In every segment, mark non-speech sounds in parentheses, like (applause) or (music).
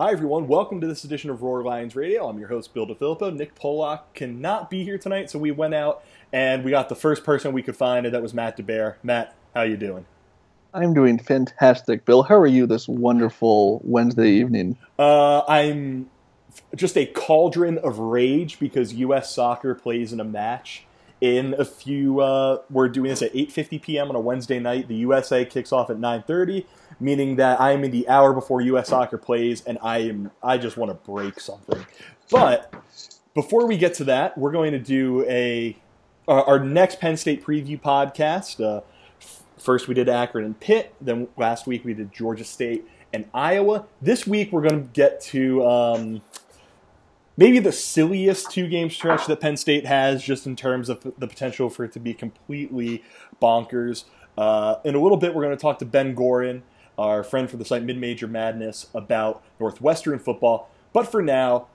Hi, everyone. Welcome to this edition of Roar Lions Radio. I'm your host, Bill DeFilippo. Nick Pollock cannot be here tonight, so we went out and we got the first person we could find, and that was Matt DeBear. Matt, how you doing? I'm doing fantastic, Bill. How are you this wonderful Wednesday evening? Uh, I'm just a cauldron of rage because U.S. Soccer plays in a match in a few. Uh, we're doing this at 8:50 p.m. on a Wednesday night. The USA kicks off at 9:30 meaning that I am in the hour before U.S. soccer plays, and I am I just want to break something. But before we get to that, we're going to do a our next Penn State preview podcast. Uh, first, we did Akron and Pitt. Then last week we did Georgia State and Iowa. This week we're going to get to um, maybe the silliest two game stretch that Penn State has, just in terms of the potential for it to be completely bonkers. Uh, in a little bit, we're going to talk to Ben Gorin our friend for the site Mid Major Madness about Northwestern football. But for now,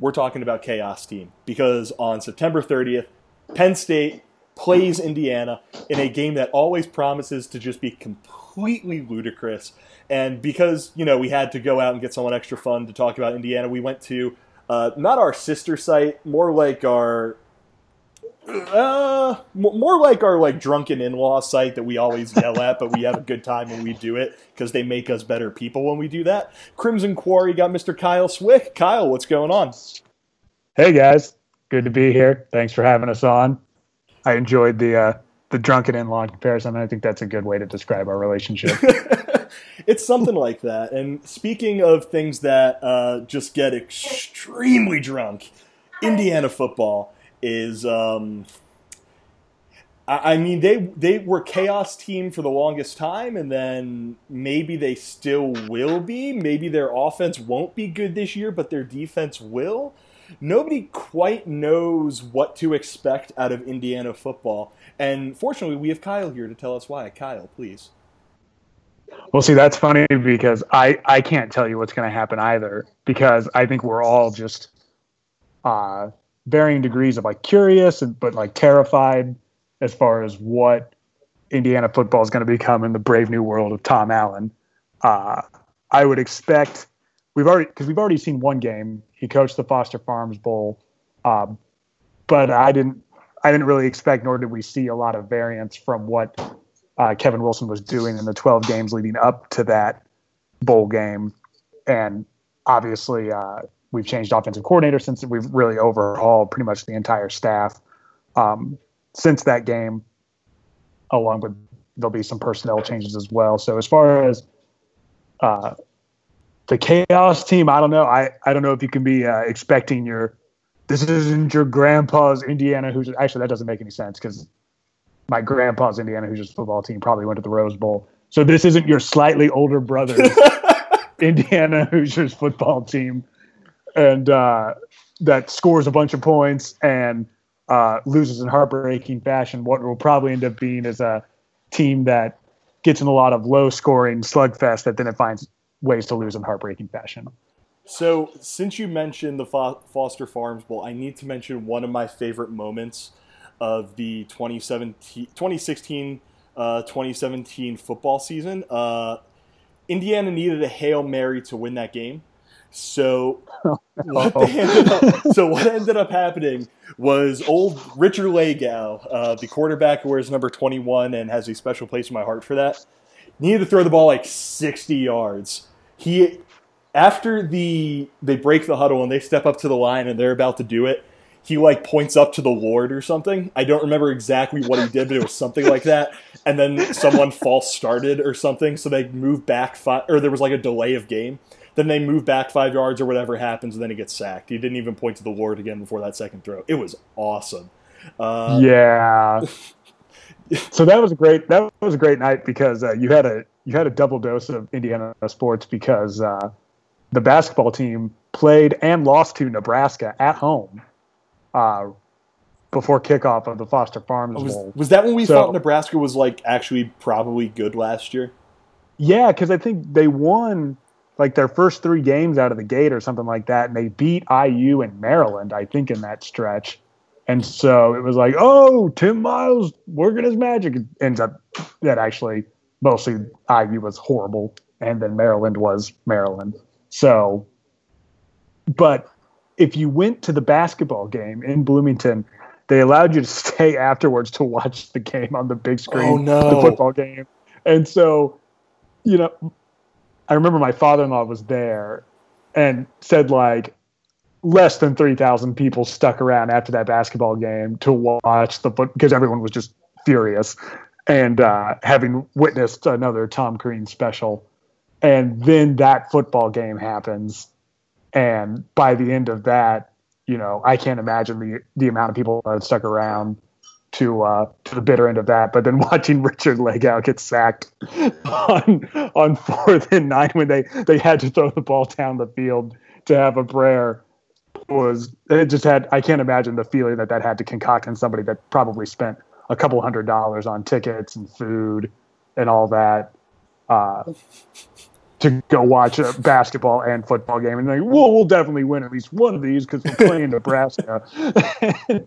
we're talking about Chaos Team because on September 30th, Penn State plays Indiana in a game that always promises to just be completely ludicrous. And because, you know, we had to go out and get someone extra fun to talk about Indiana, we went to uh, not our sister site, more like our uh, more like our like drunken in-law site that we always yell at, but we have a good time when we do it because they make us better people when we do that. Crimson Quarry got Mr. Kyle Swick. Kyle, what's going on? Hey guys, good to be here. Thanks for having us on. I enjoyed the uh, the drunken in-law comparison. I think that's a good way to describe our relationship. (laughs) it's something like that. And speaking of things that uh, just get extremely drunk, Indiana football is um, I, mean they they were chaos team for the longest time, and then maybe they still will be. Maybe their offense won't be good this year, but their defense will. Nobody quite knows what to expect out of Indiana football, and fortunately, we have Kyle here to tell us why. Kyle, please. Well, see, that's funny because I, I can't tell you what's going to happen either because I think we're all just uh, varying degrees of like curious and but like terrified as far as what Indiana football is going to become in the brave new world of Tom Allen. Uh, I would expect we've already because we've already seen one game. He coached the Foster Farms Bowl, um, but I didn't I didn't really expect nor did we see a lot of variance from what uh, Kevin Wilson was doing in the 12 games leading up to that bowl game, and obviously uh, we've changed offensive coordinator since we've really overhauled pretty much the entire staff um, since that game, along with there'll be some personnel changes as well. So as far as uh, the chaos team, I don't know. I, I don't know if you can be uh, expecting your this isn't your grandpa's Indiana Hoosiers. Actually, that doesn't make any sense because my grandpa's Indiana Hoosiers football team probably went to the Rose Bowl. So this isn't your slightly older brother's (laughs) Indiana Hoosiers football team and uh, that scores a bunch of points and uh, loses in heartbreaking fashion. What will probably end up being is a team that gets in a lot of low scoring slugfest that then it finds ways to lose in heartbreaking fashion. So, since you mentioned the Fo- Foster Farms Bowl, I need to mention one of my favorite moments of the 2017, 2016 uh, 2017 football season. Uh, Indiana needed a Hail Mary to win that game. So what ended up, so what ended up happening was old Richard Lagow, uh, the quarterback who wears number 21 and has a special place in my heart for that, needed to throw the ball like 60 yards. He after the they break the huddle and they step up to the line and they're about to do it, he like points up to the Lord or something. I don't remember exactly what he did, but it was something like that. And then someone false started or something, so they moved back five, or there was like a delay of game. Then they move back five yards or whatever happens, and then he gets sacked. He didn't even point to the Lord again before that second throw. It was awesome. Uh, yeah. (laughs) so that was a great that was a great night because uh, you had a you had a double dose of Indiana sports because uh, the basketball team played and lost to Nebraska at home uh, before kickoff of the Foster Farms was, Bowl. Was that when we so, thought Nebraska was like actually probably good last year? Yeah, because I think they won like their first three games out of the gate or something like that, and they beat IU and Maryland, I think, in that stretch. And so it was like, oh, Tim Miles working his magic. It ends up that actually mostly IU was horrible, and then Maryland was Maryland. So, but if you went to the basketball game in Bloomington, they allowed you to (laughs) stay afterwards to watch the game on the big screen, Oh, no. the football game. And so, you know, I remember my father-in-law was there and said like less than 3,000 people stuck around after that basketball game to watch the because everyone was just furious and uh, having witnessed another Tom Crean special. And then that football game happens. And by the end of that, you know, I can't imagine the, the amount of people that stuck around to uh, to the bitter end of that. But then (laughs) watching Richard Lagow get sacked on on fourth and nine when they they had to throw the ball down the field to have a prayer was it just had I can't imagine the feeling that that had to concoct in somebody that probably spent a couple hundred dollars on tickets and food and all that uh, to go watch a basketball and football game and like, well, we'll definitely win at least one of these because we're playing (laughs) Nebraska, (laughs) and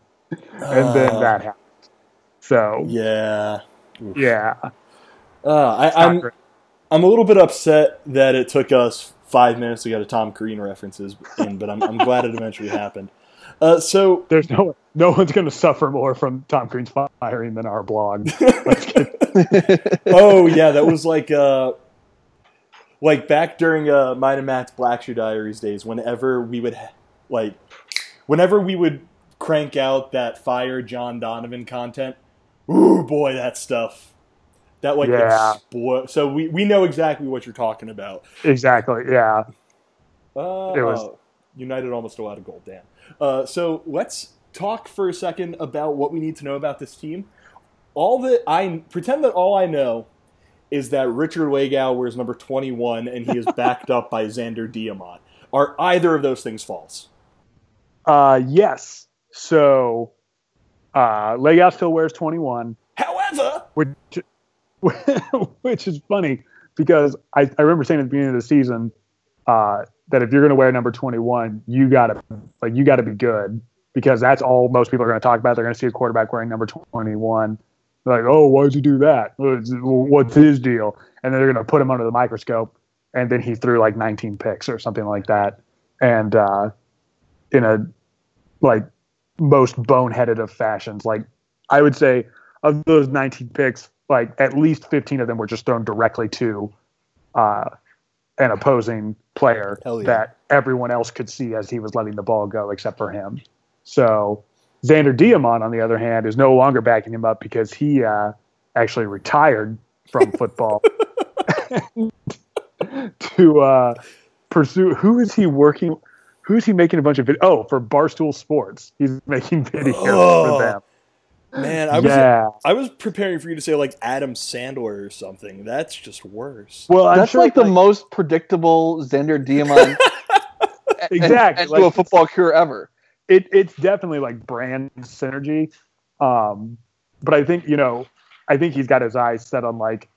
then that happened. So Yeah. yeah, Uh, I, not I'm. I'm a little bit upset that it took us five minutes to get a Tom Crean references in, but I'm, I'm glad it eventually happened. Uh, so there's no no one's going to suffer more from Tom Crean's firing than our blog. (laughs) Oh yeah, that was like uh, like back during uh, mine and Matt's Black Shoe Diaries days. Whenever we would like, whenever we would crank out that fire John Donovan content, ooh boy, that stuff. That like Yeah. explo- so we, we know exactly what you're talking about. exactly. Yeah. Uh, It was- United almost a lot of gold, damn. Uh, so let's talk for a second about what we need to know about this team. All that I pretend that all I know is that Richard Lagow wears number 21 and he is (laughs) backed up by Zander Diamont. Are either of those things false? Uh, yes. So, uh, Lagow still wears 21, However, which, (laughs) which is funny because I, I remember saying at the beginning of the season uh, that if you're going to wear number 21, you gotta like you gotta be good because that's all most people are going to talk about. They're going to see a quarterback wearing number 21. They're like, oh, why'd you do that? What's his deal? And then they're going to put him under the microscope, and then he threw like 19 picks or something like that, and uh, in a like most boneheaded of fashions. Like I would say of those 19 picks, like at least 15 of them were just thrown directly to uh, an opposing player yeah. that everyone else could see as he was letting the ball go, except for him. So Zander Diamont, on the other hand, is no longer backing him up because he uh, actually retired from (laughs) football (laughs) to uh, pursue. Who is he working? Who's he making a bunch of videos? Oh, for Barstool Sports, he's (laughs) making videos Oh, for them. man, I was yeah. I was preparing for you to say like Adam Sandler or something. That's just worse. Well, I'm That's sure like the most predictable Zander Diamont Exactly, (laughs) and, and to a football cure ever. it, it's definitely like brand synergy. Um, but I think, you know, I think he's got his eyes set on like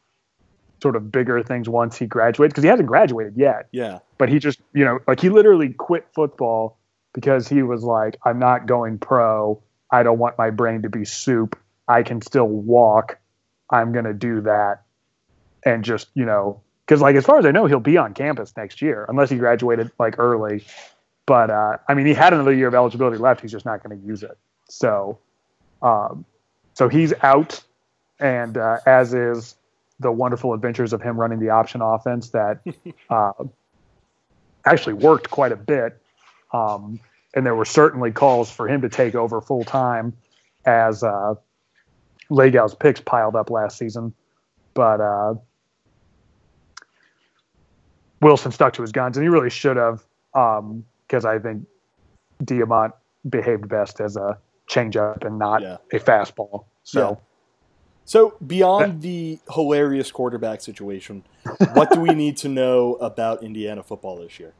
sort of bigger things once he graduates because he hasn't graduated yet. Yeah. But he just, you know, like he literally quit football because he was like, I'm not going pro. I don't want my brain to be soup. I can still walk. I'm going to do that. And just, you know, because like as far as I know, he'll be on campus next year unless he graduated like early. But uh, I mean, he had another year of eligibility left. He's just not going to use it. So, um, so he's out, and uh, as is the wonderful adventures of him running the option offense that (laughs) uh, actually worked quite a bit. Um, and there were certainly calls for him to take over full time as uh, picks piled up last season. But uh, Wilson stuck to his guns, and he really should have, because I think Diamont behaved best as a changeup and not Yeah. a fastball. So. Yeah. So beyond the hilarious quarterback situation, what do we (laughs) need to know about Indiana football this year?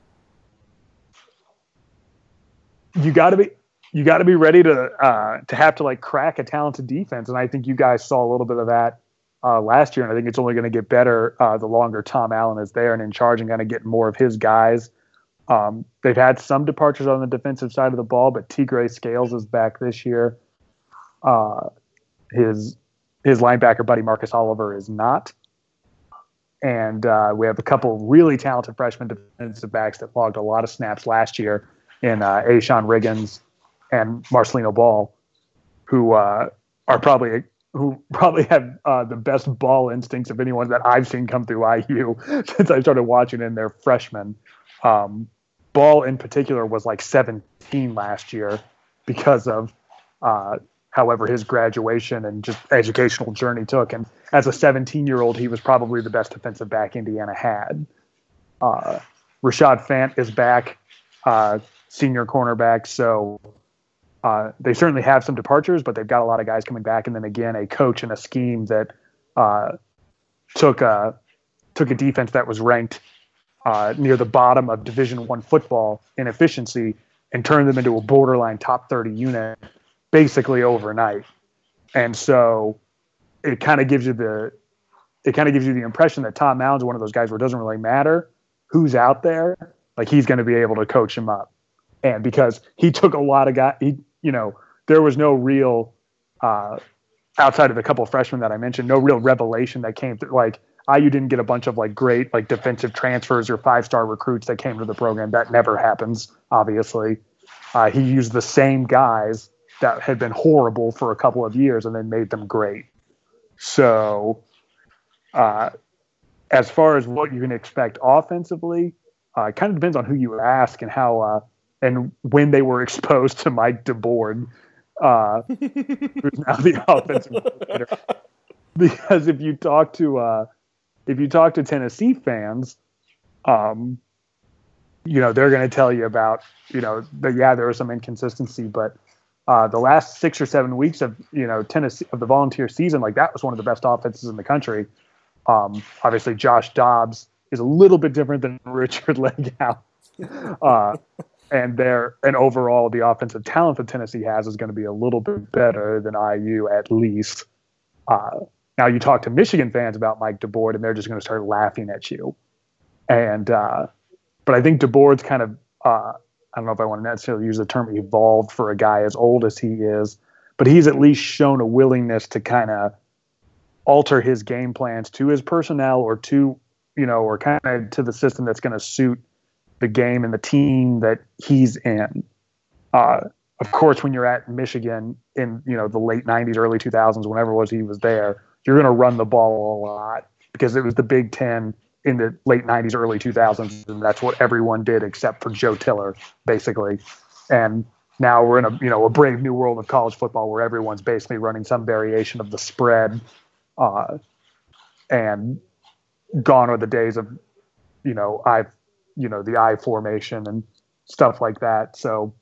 you got to be you got to be ready to uh, to have to like crack a talented defense, and I think you guys saw a little bit of that uh, last year, and I think it's only going to get better uh, the longer Tom Allen is there and in charge and kind of get more of his guys. Um, they've had some departures on the defensive side of the ball, but Tegray Scales is back this year. Uh, his his linebacker buddy Marcus Oliver is not, and uh, we have a couple really talented freshman defensive backs that logged a lot of snaps last year in uh, A'Shon Riggins and Marcelino Ball, who uh, are probably who probably have uh, the best ball instincts of anyone that I've seen come through IU (laughs) since I started watching in their freshmen. Um, ball in particular was like 17 last year because of uh, however his graduation and just educational journey took. And as a 17 year old, he was probably the best defensive back Indiana had. Uh, Rashard Fant is back, uh, senior cornerback. So uh, they certainly have some departures, but they've got a lot of guys coming back. And then again, a coach and a scheme that uh, took a took a defense that was ranked uh, near the bottom of Division One football in efficiency and turned them into a borderline top 30 unit basically overnight. And so it kind of gives you the it kind of gives you the impression that Tom Allen's one of those guys where it doesn't really matter who's out there, like he's going to be able to coach him up. And because he took a lot of guys, he you know there was no real uh, outside of a couple of freshmen that I mentioned, no real revelation that came through. Like IU didn't get a bunch of like great like defensive transfers or five star recruits that came to the program. That never happens. Obviously, uh, he used the same guys that had been horrible for a couple of years and then made them great. So, uh, as far as what you can expect offensively, uh, it kind of depends on who you ask and how uh, and when they were (laughs) exposed to Mike DeBord, uh, who's now the (laughs) offensive coordinator. Because if you talk to uh, if you talk to Tennessee fans, um, you know they're going to tell you about you know that yeah there was some inconsistency, but uh, the last six or seven weeks of you know Tennessee of the volunteer season, like that was one of the best offenses in the country. Um, obviously, Josh Dobbs is a little bit different than (laughs) Richard Lagow, (laughs) uh, and there and overall the offensive talent that Tennessee has is going to be a little bit better than IU at least. Uh, now you talk to Michigan fans about Mike DeBord, and they're just going to start laughing at you. And uh, but I think DeBord's kind of uh, I don't know if I want to necessarily use the term evolved for a guy as old as he is, but he's at least shown a willingness to kind of alter his game plans to his personnel or to, you know, or kind of to the system that's going to suit the game and the team that he's in. Uh, of course, when you're at Michigan in, you know, the late 90s, early 2000s, whenever it was he was there, you're going to run the ball a lot because it was the Big Ten in the late 90s, early 2000s, and that's what everyone did except for Joe Tiller, basically. And now we're in a you know a brave new world of college football where everyone's basically running some variation of the spread, uh, and gone are the days of you know I you know the I formation and stuff like that. So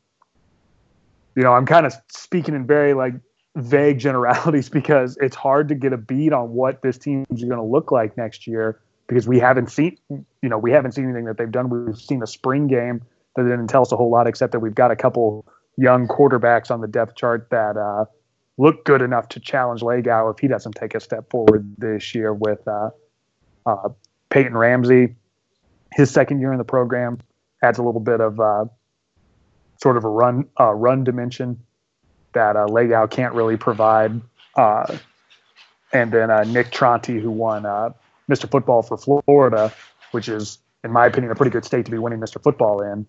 you know I'm kind of speaking in very like vague generalities (laughs) because it's hard to get a beat on what this team is going to look like next year because we haven't seen, you know, we haven't seen anything that they've done. We've seen a spring game that didn't tell us a whole lot, except that we've got a couple young quarterbacks on the depth chart that uh, look good enough to challenge Lagow if he doesn't take a step forward this year with uh, uh, Peyton Ramsey. His second year in the program adds a little bit of uh, sort of a run uh, run dimension that uh, Lagow can't really provide. Uh, and then Nick Tronti, who won Mr. Football for Florida, which is, in my opinion, a pretty good state to be winning Mr. Football in,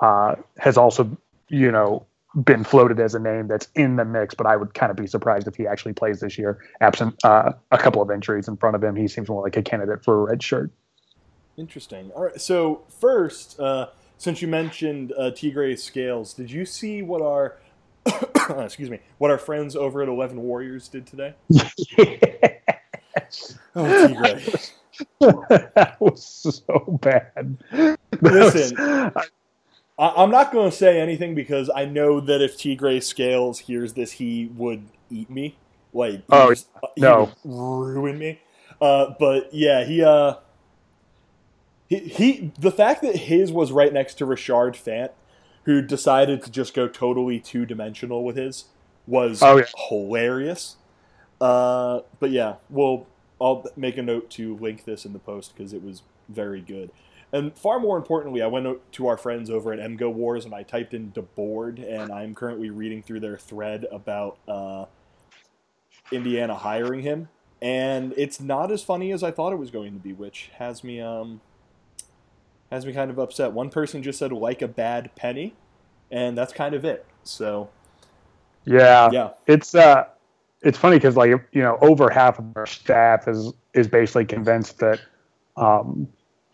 uh, has also, you know, been floated as a name that's in the mix. But I would kind of be surprised if he actually plays this year, absent uh, a couple of injuries in front of him. He seems more like a candidate for a red shirt. Interesting. All right. So first, uh, since you mentioned uh, Tegray Scales, did you see what our (coughs) excuse me what our friends over at Eleven Warriors did today? (laughs) Oh, (laughs) that was so bad. Listen, I, am not going to say anything because I know that if Tegray Scales hears this, he would eat me. Like, oh was, no, ruin me. Uh, but yeah, he uh, he he. The fact that his was right next to Rashard Fant, who decided to just go totally two dimensional with his, was oh, yeah. hilarious. Uh, but yeah, well, I'll make a note to link this in the post because it was very good. And far more importantly, I went to our friends over at MGO Wars and I typed in DeBord, and I'm currently reading through their thread about uh, Indiana hiring him. and it's not as funny as I thought it was going to be, which has me um has me kind of upset. One person just said like a bad penny, and that's kind of it. So Yeah, yeah, it's uh, it's funny because like you know over half of our staff is is basically convinced that um,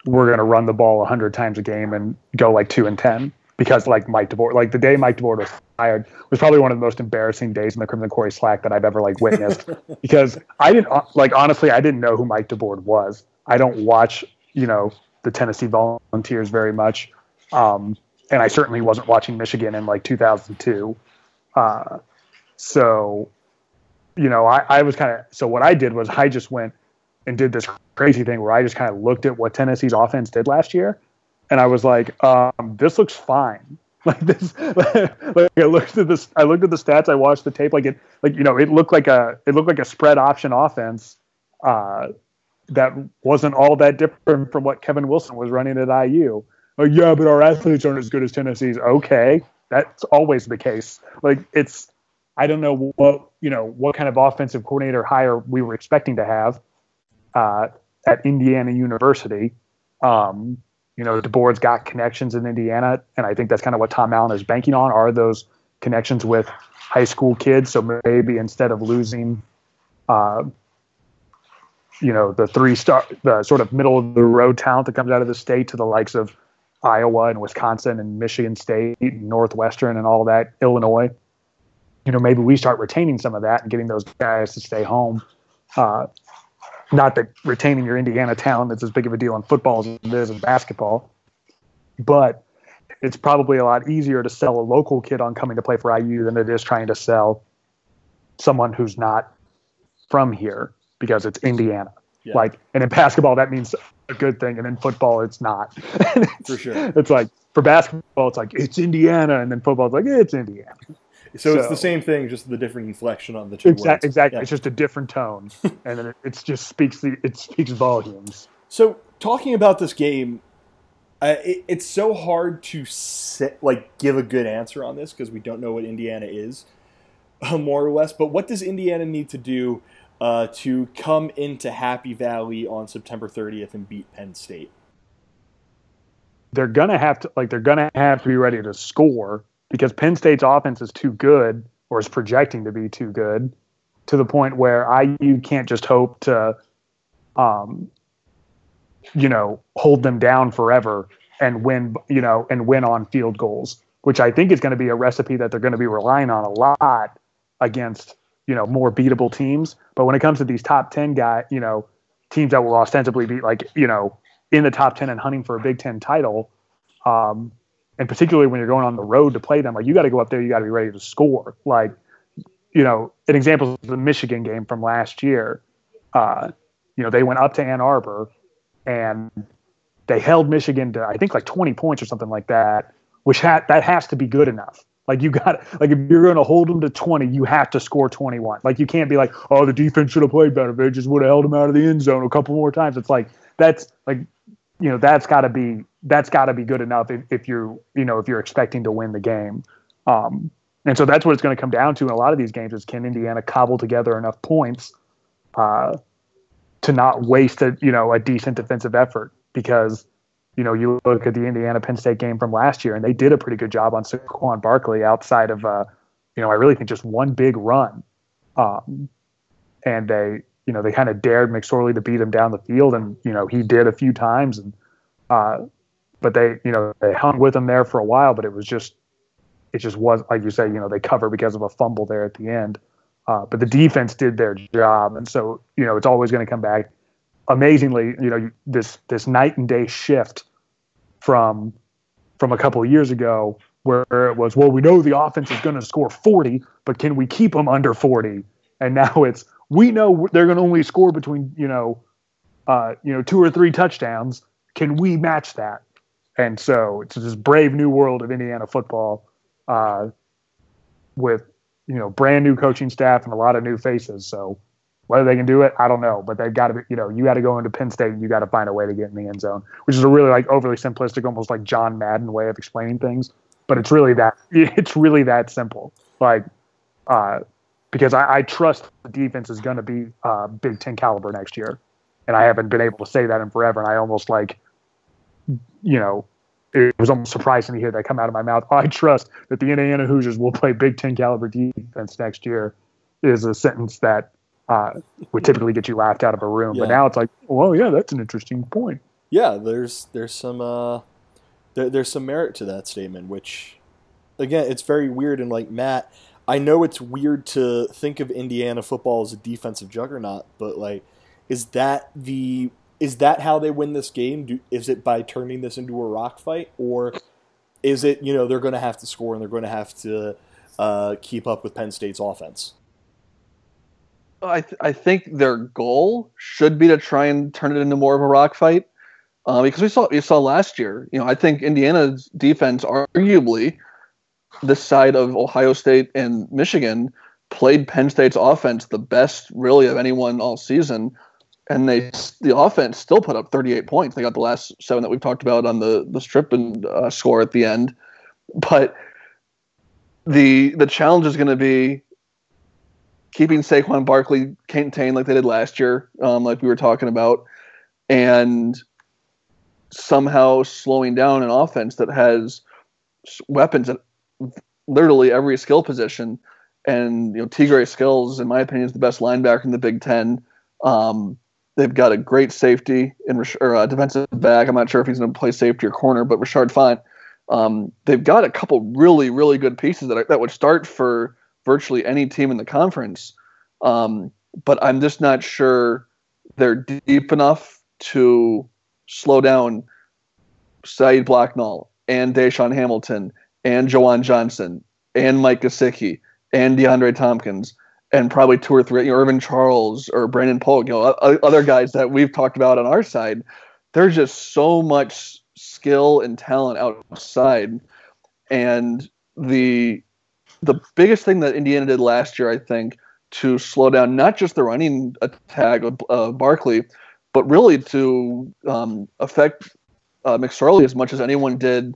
we're going to run the ball hundred times a game and go like two and ten because like Mike DeBord, like the day Mike DeBord was fired was probably one of the most embarrassing days in the Crimson Quarry Slack that I've ever like witnessed (laughs) because I didn't like honestly I didn't know who Mike DeBord was. I don't watch you know the Tennessee Volunteers very much, um, and I certainly wasn't watching Michigan in like 2002. Uh, so, you know, I, I was kind of so what I did was I just went and did this crazy thing where I just kind of looked at what Tennessee's offense did last year, and I was like, um, this looks fine. (laughs) Like this, (laughs) like I looked at this. I looked at the stats. I watched the tape. Like it, like you know, it looked like a it looked like a spread option offense. Uh, that wasn't all that different from what Kevin Wilson was running at IU. Oh yeah, but our athletes aren't as good as Tennessee's. Okay, that's always the case. Like it's, I don't know what you know what kind of offensive coordinator hire we were expecting to have uh, at Indiana University. Um, you know, DeBord's got connections in Indiana, and I think that's kind of what Tom Allen is banking on. Are those connections with high school kids? So maybe instead of losing. Uh, you know the three star the sort of middle of the road talent that comes out of the state to the likes of Iowa and Wisconsin and Michigan State and Northwestern and all that Illinois you know maybe we start retaining some of that and getting those guys to stay home uh, not that retaining your Indiana talent is as big of a deal in football as it is in basketball but it's probably a lot easier to sell a local kid on coming to play for IU than it is trying to sell someone who's not from here because it's Indiana. Yeah. Like, and in basketball, that means a good thing, and in football, it's not. (laughs) it's, For sure. It's like for basketball, it's like it's Indiana, and then football, it's like it's Indiana. So, it's the same thing, just the different inflection on the two Exactly. words. Exactly. Yeah. It's just a different tone, (laughs) and then it, it's just speaks the it speaks volumes. So talking about this game, uh, it, it's so hard to sit, like give a good answer on this because we don't know what Indiana is, uh, more or less. But what does Indiana need to do uh, to come into Happy Valley on September 30th and beat Penn State? They're gonna have to like they're gonna have to be ready to score because Penn State's offense is too good, or is projecting to be too good, to the point where IU can't just hope to, um, you know, hold them down forever and win, you know, and win on field goals, which I think is going to be a recipe that they're going to be relying on a lot against, you know, more beatable teams. But when it comes to these top ten guy, you know, teams that will ostensibly be like, you know, in the top ten and hunting for a Big Ten title. Um, and particularly when you're going on the road to play them, like you got to go up there, you got to be ready to score. Like, you know, an example is the Michigan game from last year. Uh, you know, they went up to Ann Arbor and they held Michigan to I think like 20 points or something like that, which had that has to be good enough. Like you got like if you're going to hold them to 20, you have to score 21. Like you can't be like, oh, the defense should have played better. They just would have held them out of the end zone a couple more times. It's like that's like you know that's got to be that's got to be good enough if, if you're you know if you're expecting to win the game. Um, and so that's what it's going to come down to in a lot of these games is can indiana cobble together enough points uh, to not waste a you know a decent defensive effort? Because you know you look at the indiana penn state game from last year and they did a pretty good job on Saquon barkley outside of uh, you know i really think just one big run. Um, and they you know they kind of dared mcsorley to beat him down the field and you know he did a few times and uh, but they you know they hung with him there for a while but it was just it just was like you say you know they cover because of a fumble there at the end. Uh, but the defense did their job. And so you know it's always going to come back. Amazingly you know this this night and day shift from from a couple of years ago where it was well we know the offense is going to score 40 but can we keep them under 40 and (laughs) now it's we know they're going to only score between you know uh, you know two or three touchdowns. Can we match that and so it's this brave new world of indiana football uh, with you know brand new coaching staff and a lot of new faces. So whether they can do it i don't know but they've got to be you know you got to go into penn state and you got to find a way to get in the end zone which is a really like overly simplistic almost like john madden way of explaining things. But it's really that (laughs) it's really that simple. Like uh because I, I trust the defense is going to be uh, Big Ten caliber next year, and I haven't been able to say that in forever. And I almost like, you know, it was almost surprising to hear that come out of my mouth. I trust that the Indiana Hoosiers will play Big Ten caliber defense next year. Is a sentence that uh, would typically get you laughed out of a room, Yeah. but now it's like, well, yeah, that's an interesting point. Yeah, there's there's some uh, there, there's some merit to that statement, which again, it's very weird. And like Matt, I know it's weird to think of Indiana football as a defensive juggernaut, but like, is that the is that how they win this game? Do, is it by turning this into a rock fight, or is it you know they're going to have to score and they're going to have to uh, keep up with Penn State's offense? I th- I think their goal should be to try and turn it into more of a rock fight, uh, because we saw we saw last year. You know, I think Indiana's defense, arguably, this side of Ohio State and Michigan, played Penn State's offense the best, really, of anyone all season, and they the offense still put up 38 points. They got the last seven that we've talked about on the the strip and uh, score at the end, but the the challenge is going to be keeping Saquon Barkley contained like they did last year, um, like we were talking about, and somehow slowing down an offense that has weapons at literally every skill position. And you know, Tegray Scales, in my opinion, is the best linebacker in the Big Ten. Um, they've got a great safety in Rash- or uh, defensive back. I'm not sure if he's going to play safety or corner, but Rashard Fant. Um, they've got a couple really, really good pieces that are, that would start for virtually any team in the conference. Um, but I'm just not sure they're deep enough to slow down Saeed Blacknall and DaeSean Hamilton and Juwan Johnson and Mike Gesicki and DeAndre Thompkins and probably two or three, you know, Irvin Charles or Brandon Polk, you know, other guys that we've talked about on our side. There's just so much skill and talent outside, and the the biggest thing that Indiana did last year, I think, to slow down not just the running attack of uh, Barkley, but really to um, affect uh, McSorley as much as anyone did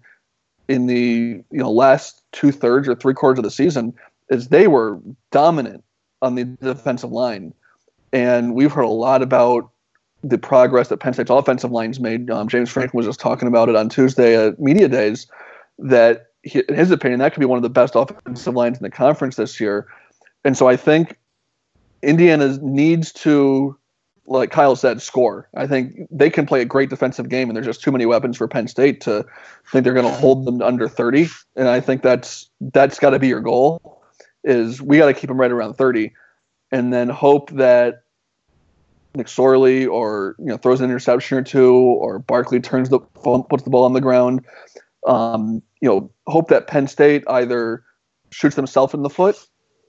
in the you know last two thirds or three quarters of the season, is they were dominant on the defensive line, and we've heard a lot about the progress that Penn State's offensive line's made. Um, James Franklin was just talking about it on Tuesday at media days that he, in his opinion that could be one of the best offensive lines in the conference this year, and so I think Indiana needs to like Kyle said, score. I think they can play a great defensive game, and there's just too many weapons for Penn State to think they're going to hold them under 30. And I think that's that's got to be your goal. Is we got to keep them right around 30, and then hope that Nick McSorley or you know throws an interception or two, or Barkley turns the puts the ball on the ground. Um, you know, hope that Penn State either shoots themselves in the foot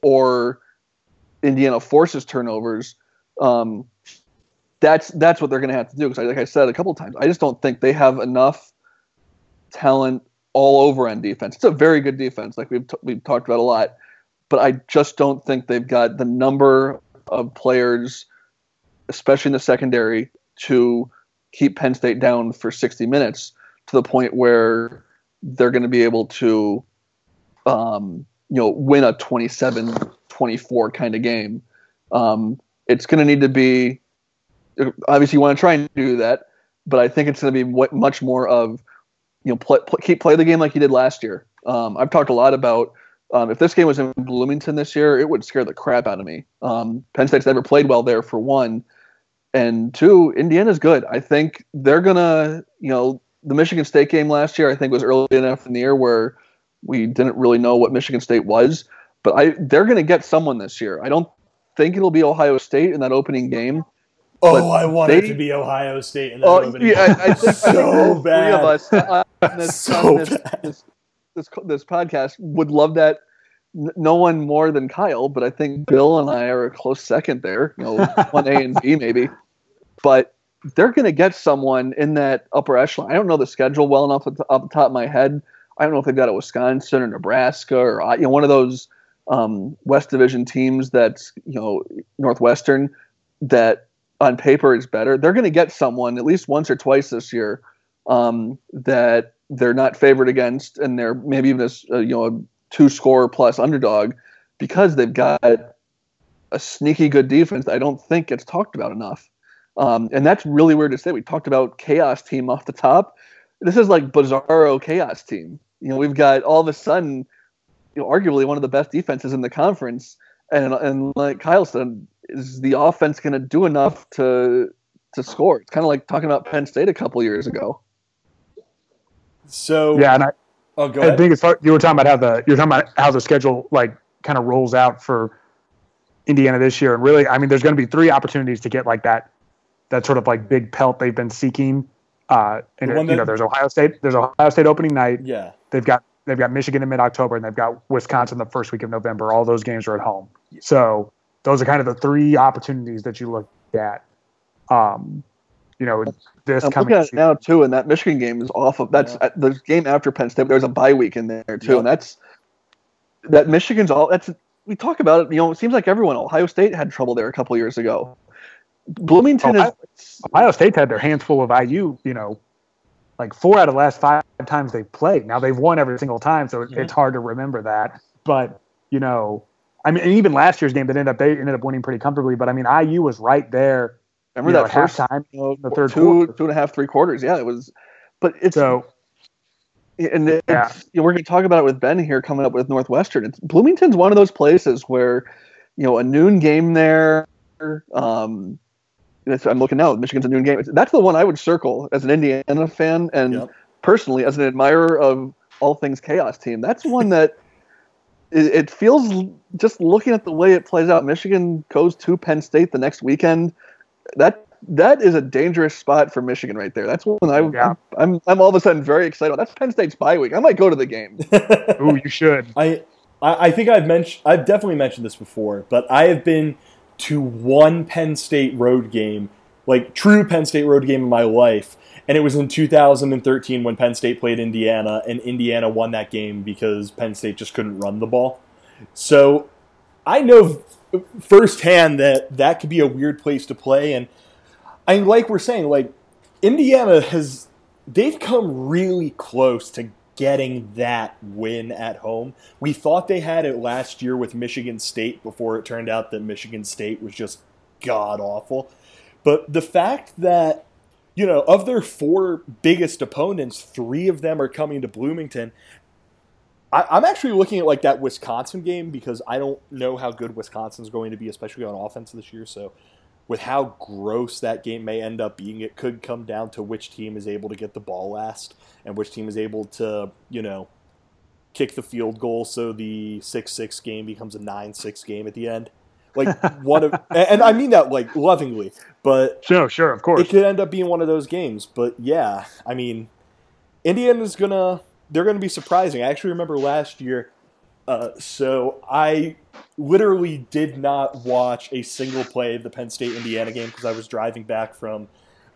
or Indiana forces turnovers. Um, that's that's what they're going to have to do because, like I said a couple of times, I just don't think they have enough talent all over on defense. It's a very good defense, like we've t- we've talked about a lot, but I just don't think they've got the number of players, especially in the secondary, to keep Penn State down for 60 minutes to the point where they're going to be able to, um, you know, win a 27-24 kind of game. Um, it's going to need to be obviously you want to try and do that, but I think it's going to be much more of you know play, play, keep play the game like you did last year. Um, I've talked a lot about um, if this game was in Bloomington this year, it would scare the crap out of me. Um, Penn State's never played well there for one, and two, Indiana's good. I think they're gonna you know the Michigan State game last year I think was early enough in the year where we didn't really know what Michigan State was, but I they're gonna get someone this year. I don't think it'll be Ohio State in that opening game. Oh, I want it to be Ohio State in that Oh, opening. yeah, I, I think, I think (laughs) So three bad. of us uh, on this, (laughs) So on this, bad. this, this, this podcast would love that. No one more than Kyle, but I think Bill and I are a close second there. You know, one A and B maybe, but they're going to get someone in that upper echelon. I don't know the schedule well enough off the top of my head. I don't know if they've got a Wisconsin or Nebraska or uh, you know one of those um, West Division teams that's you know Northwestern that on paper is better. They're going to get someone at least once or twice this year um, that they're not favored against, and they're maybe even a, you know a two score plus underdog because they've got a sneaky good defense I don't think gets talked about enough. Um, and that's really weird to say. We talked about chaos team off the top. This is like bizarro chaos team. You know, we've got all of a sudden, you know, arguably one of the best defenses in the conference, and and like Kyle said, is the offense going to do enough to to score? It's kind of like talking about Penn State a couple years ago. So Yeah, and I, oh, go I ahead. think it's you were talking about how the you were talking about how the schedule like kind of rolls out for Indiana this year, and really, I mean, there's going to be three opportunities to get like that that sort of like big pelt they've been seeking. Uh, and you know, there's Ohio State, there's Ohio State opening night. yeah, They've got they've got Michigan in mid October, and they've got Wisconsin the first week of November. All those games are at home, so those are kind of the three opportunities that you look at. Um, you know, this I'm coming looking now too, and that Michigan game is off of that's Yeah. Uh, the game after Penn State. There's a bye week in there too, Yeah. and that's that Michigan's all. That's we talk about it. You know, it seems like everyone. Ohio State had trouble there a couple years ago. Bloomington Ohio- is Ohio State's had their hands full of IU, you know, like four out of the last five times they've played. Now they've won every single time, so it- it's hard to remember that. But you know, I mean, even last year's game that ended up they ended up winning pretty comfortably. But I mean, IU was right there. Remember you that at first time you know, the third two quarter. two and a half three quarters. Yeah, it was. But it's So and it's, Yeah. you know, we're going to talk about it with Ben here coming up with Northwestern. It's, Bloomington's one of those places where, you know, a noon game there. Um, I'm looking now. Michigan's a noon game. That's the one I would circle as an Indiana fan and Yep. personally as an admirer of all things chaos team. That's one that (laughs) it, it feels just looking at the way it plays out. Michigan goes to Penn State the next weekend. That that is a dangerous spot for Michigan right there. That's one I, Yeah. I'm I'm all of a sudden very excited. That's Penn State's bye week. I might go to the game. (laughs) ooh, you should. I, I I think I've mentioned I've definitely mentioned this before, but I have been to one Penn State road game, like true Penn State road game in my life, and it was in 2013 when Penn State played Indiana, and Indiana won that game because Penn State just couldn't run the ball. So I know f- firsthand that that could be a weird place to play, and I like we're saying, like Indiana has they've come really close to getting that win at home. We thought they had it last year with Michigan State before it turned out that Michigan State was just god awful. But the fact that you know, of their four biggest opponents, three of them are coming to Bloomington. I, I'm actually looking at like that Wisconsin game because I don't know how good Wisconsin's going to be, especially on offense this year. So, with how gross that game may end up being, it could come down to which team is able to get the ball last and which team is able to, you know, kick the field goal so the 6-6 game becomes a 9-6 game at the end. Like (laughs) one of and and I mean that like lovingly, but Sure, sure, of course. it could end up being one of those games. But yeah, I mean, Indiana's gonna they're gonna be surprising. I actually remember last year. Uh, so I literally did not watch a single play of the Penn State Indiana game because I was driving back from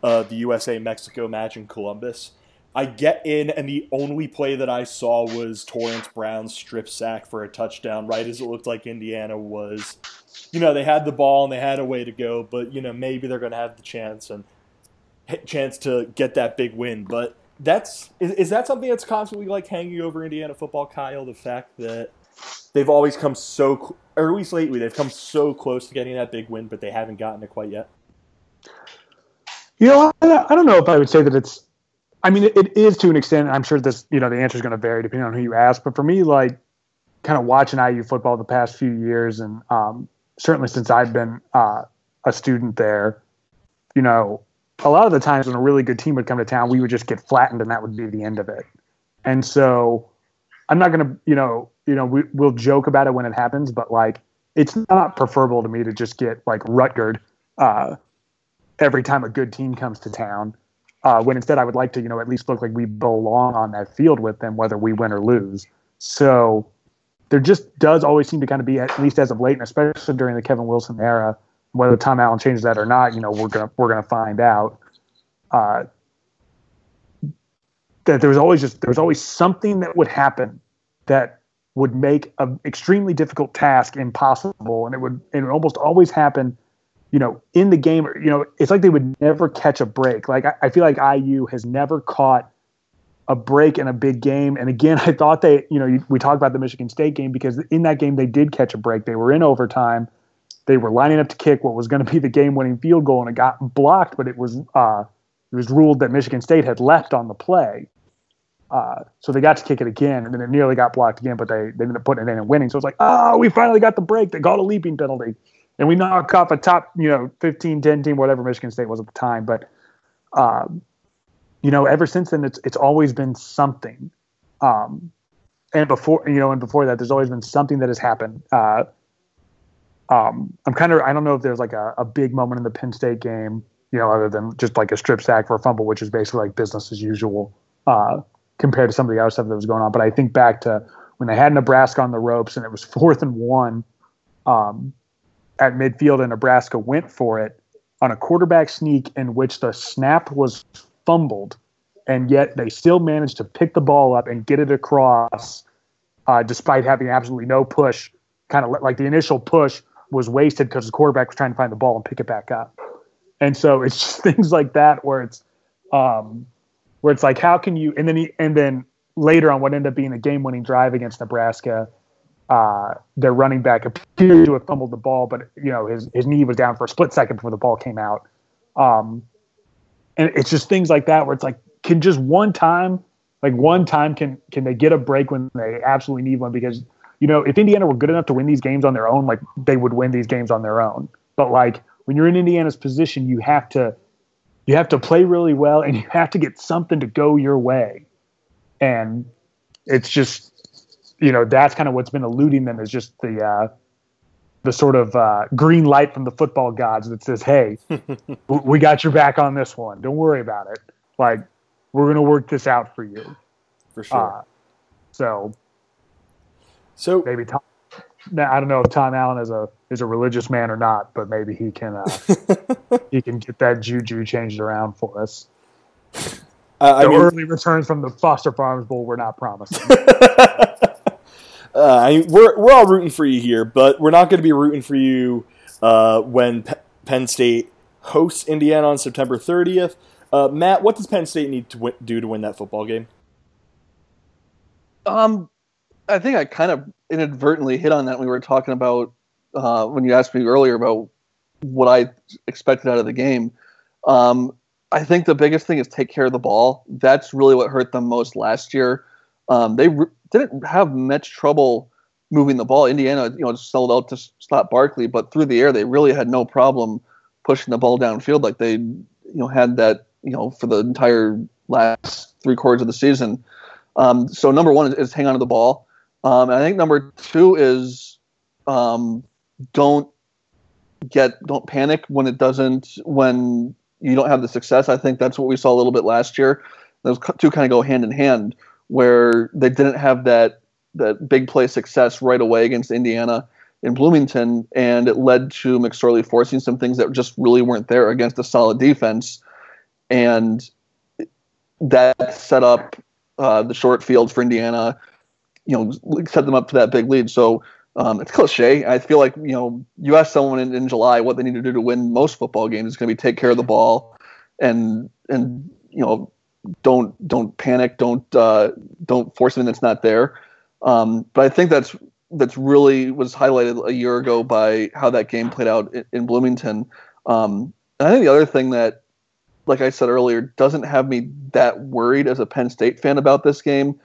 uh, the USA Mexico match in Columbus. I get in, and the only play that I saw was Torrence Brown's strip sack for a touchdown, right as it looked like Indiana was. You know, they had the ball and they had a way to go, but, you know, maybe they're going to have the chance and chance to get that big win. But that's is, is that something that's constantly like hanging over Indiana football, Kyle? The fact that they've always come so, or at least lately, they've come so close to getting that big win, but they haven't gotten it quite yet. You know, I, don't know if I would say that it's. I mean, it, it is to an extent. I'm sure this, you know, the answer is going to vary depending on who you ask. But for me, like, kind of watching IU football the past few years, and um, certainly since I've been uh, a student there, you know, a lot of the times when a really good team would come to town, we would just get flattened, and that would be the end of it. And so, I'm not going to, you know, you know, we, we'll joke about it when it happens, but like, it's not preferable to me to just get like Rutgerd. Uh, every time a good team comes to town. Uh, when instead I would like to, you know, at least look like we belong on that field with them, whether we win or lose. So there just does always seem to kind of be, at least as of late, and especially during the Kevin Wilson era, whether Tom Allen changes that or not, you know, we're gonna we're gonna find out. Uh, that there was always just there was always something that would happen that would make an extremely difficult task impossible, and it would it would almost always happen you know, in the game, you know, it's like they would never catch a break. Like I, I feel like IU has never caught a break in a big game. And again, (laughs) I thought they, you know, we talked about the Michigan State game because in that game they did catch a break. They were in overtime. They were lining up to kick what was going to be the game-winning field goal, and it got blocked, but it was uh, it was ruled that Michigan State had left on the play. Uh, so they got to kick it again, and then it nearly got blocked again, but they, they ended up putting it in and winning. So it's like, oh, we finally got the break. They got a leaping penalty. And we knocked off a top, you know, 15, 10 team, whatever Michigan State was at the time. But, um, you know, ever since then, it's, it's always been something. Um, and before, you know, and before that, there's always been something that has happened. Uh, um, I'm kind of, I don't know if there's like a, a big moment in the Penn State game, you know, other than just like a strip sack for a fumble, which is basically like business as usual. Uh, compared to some of the other stuff that was going on. But I think back to when they had Nebraska on the ropes and it was (laughs) fourth and one um, at midfield, and Nebraska went for it on a quarterback sneak in which the snap was fumbled, and yet they still managed to pick the ball up and get it across, uh, despite having absolutely no push. Kind of like the initial push was wasted because the quarterback was trying to find the ball and pick it back up. And so it's just (laughs) things like that where it's um, where it's like, how can you? And then he, and then later on, what ended up being a game-winning drive against Nebraska, uh, their running back appeared to have fumbled the ball, but you know his his knee was down for a split second before the ball came out. Um, and it's just things like that where it's like, can just one time, like one time, can can they get a break when they absolutely need one? Because you know, if Indiana were good enough to win these games on their own, like they would win these games on their own. But like when you're in Indiana's position, you have to you have to play really well and (laughs) you have to get something to go your way. And it's just, you know, that's kind of what's been eluding them is just the, uh, the sort of uh, green light from the football gods that says, "Hey, (laughs) we got your back on this one. Don't worry about it. Like, we're gonna work this out for you." For sure. Uh, so, so maybe Tom, I don't know if Tom Allen is a is a religious man or not, but maybe he can uh, (laughs) he can get that juju changed around for us. Uh, the I mean, early returns from the Foster Farms Bowl were not promising. (laughs) uh, I mean, we're we're all rooting for you here, but we're not going to be rooting for you uh, when P- Penn State hosts Indiana on September 30th. Uh, Matt, what does Penn State need to w- do to win that football game? Um, I think I kind of inadvertently hit on that when we were talking about uh, when you asked me earlier about what I expected out of the game. Um, I think the biggest thing is take care of the ball. That's really what hurt them most last year. Um, they re- didn't have much trouble moving the ball. Indiana, you know, sold out to stop Barkley, but through the air, they really had no problem pushing the ball downfield like they, you know, had that, you know, for the entire last three quarters of the season. Um, so number one is, is, hang on to the ball. Um, I think number two is um, don't get don't panic when it doesn't when you don't have the success. I think that's what we saw a little bit last year. Those two kind of go hand in hand, where they didn't have that that big play success right away against Indiana in Bloomington, and it led to McSorley forcing some things that just really weren't there against a solid defense, and that set up uh, the short field for Indiana. You know, set them up for that big lead. So um, it's cliche. I feel like you know, you ask someone in, in July what they need to do to win most football games. It's going to be take care of the ball, and and you know, don't don't panic, don't uh, don't force something that's not there. Um, but I think that's that's really was highlighted a year ago by how that game played out in, in Bloomington. Um, and I think the other thing that, like I said earlier, doesn't have me that worried as a Penn State fan about this game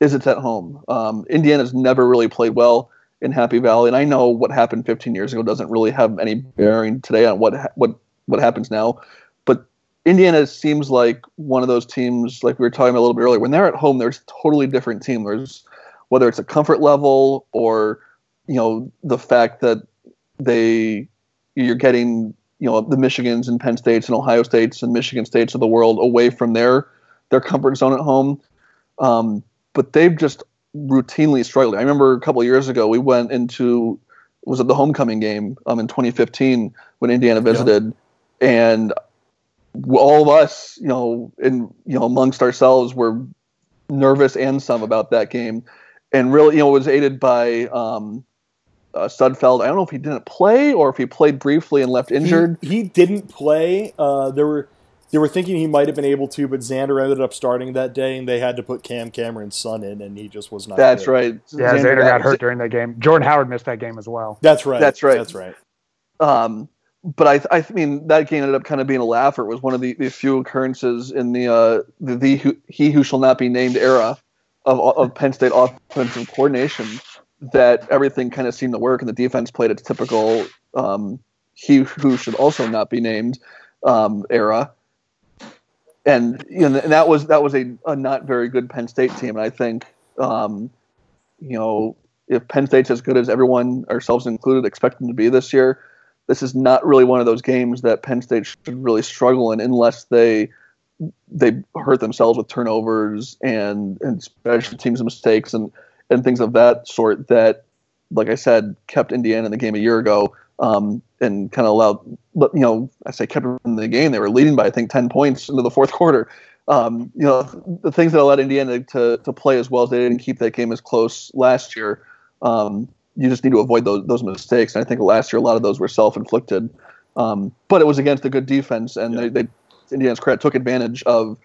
is it's at home. Um, Indiana's never really played well in Happy Valley, and I know what happened 15 years ago doesn't really have any bearing today on what what what happens now. But Indiana seems like one of those teams, like we were talking about a little bit earlier. When they're at home, there's a totally different team. There's whether it's a comfort level or you know the fact that they you're getting you know the Michigans and Penn States and Ohio States and Michigan States of the world away from their their comfort zone at home. Um, but they've just routinely struggled. I remember a couple years ago we went into was it the homecoming game um, in 2015 when Indiana visited, yeah. and all of us, you know, in you know amongst ourselves were nervous and some about that game, and really, you know, it was aided by um, uh, Sudfeld. I don't know if he didn't play or if he played briefly and left injured. He, he didn't play. Uh, there were they were thinking he might have been able to, but Zander ended up starting that day, and they had to put Cam Cameron's son in, and he just was not. That's good. right. Yeah, Zander, Zander got hurt during that game. Jordan Howard missed that game as well. That's right. That's right. That's right. Um, but I, I mean, that game ended up kind of being a laugher. It was one of the, the few occurrences in the, uh, the, the who, he who shall not be named era of, of Penn State offensive coordination that everything kind of seemed to work and the defense played its typical um, he who should also not be named um, era. And you know, and that was that was a, a not very good Penn State team. And I think um, you know if Penn State's as good as everyone, ourselves included, expect them to be this year, this is not really one of those games that Penn State should really struggle in unless they they hurt themselves with turnovers and and special teams mistakes and and things of that sort that, like I said, kept Indiana in the game a year ago um, and kind of allowed, you know, I say kept them in the game. They were leading by I think ten points into the fourth (laughs) quarter. Um, you know, the things that allowed Indiana to to play as well as they didn't keep that game as close last year. Um, you just need to avoid those those mistakes. And I think last year a lot of those were self inflicted. Um, but it was against a good defense, and yeah. they, they Indiana's credit took advantage of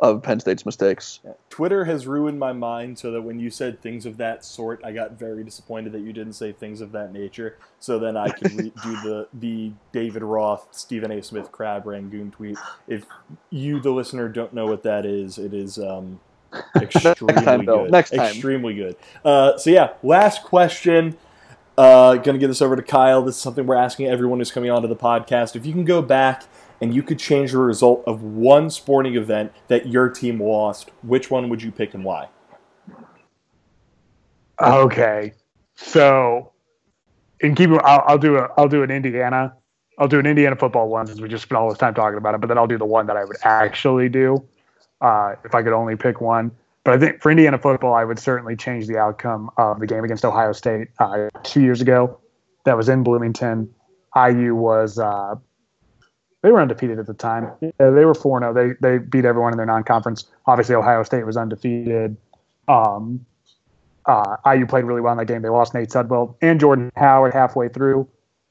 of Penn State's mistakes. Twitter has ruined my mind so that when you said things of that sort, I got very disappointed that you didn't say things of that nature. So then I could re- do the the David Roth, Stephen A. Smith crab rangoon tweet. If you, the listener, don't know what that is, it is um, (laughs) extremely Next time, good. Next time. Extremely good. Uh, so yeah, last question. Uh, gonna give this over to Kyle. This is something we're asking everyone who's coming onto the podcast. If you can go back and you could change the result of one sporting event that your team lost, which one would you pick and why? Okay, so in keeping, I'll, I'll do a, I'll do an Indiana, I'll do an Indiana football one since we just spent all this time talking about it. But then I'll do the one that I would actually do uh, if I could only pick one. But I think for Indiana football, I would certainly change the outcome of the game against Ohio State uh, two years ago. That was in Bloomington. IU was uh, they were undefeated at the time. Yeah, they were 4 0. They, they beat everyone in their non conference. Obviously, Ohio State was undefeated. Um, uh, IU played really well in that game. They lost Nate Sudfeld and Jordan Howard halfway through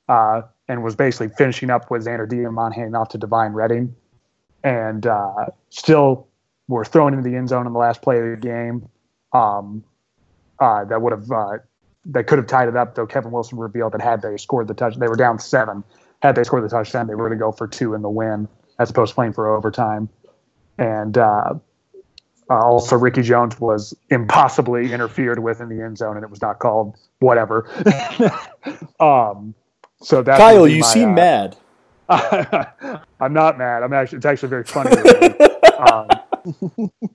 uh, and was basically finishing up with Zander Diamont handing off to Devine Redding. And uh, still were thrown into the end zone in the last play of the game. Um, uh, that would have uh, that could have tied it up, though Kevin Wilson revealed that had they scored the touch, they were down seven had they scored the touchdown, they were going to go for two in the win as opposed to playing for overtime. And uh, uh, also, Ricky Jones was impossibly interfered with in the end zone, and it was not called. Whatever. (laughs) um, so that Kyle, you my, seem uh, mad. (laughs) I'm not mad. I'm actually. It's actually very funny (laughs) um,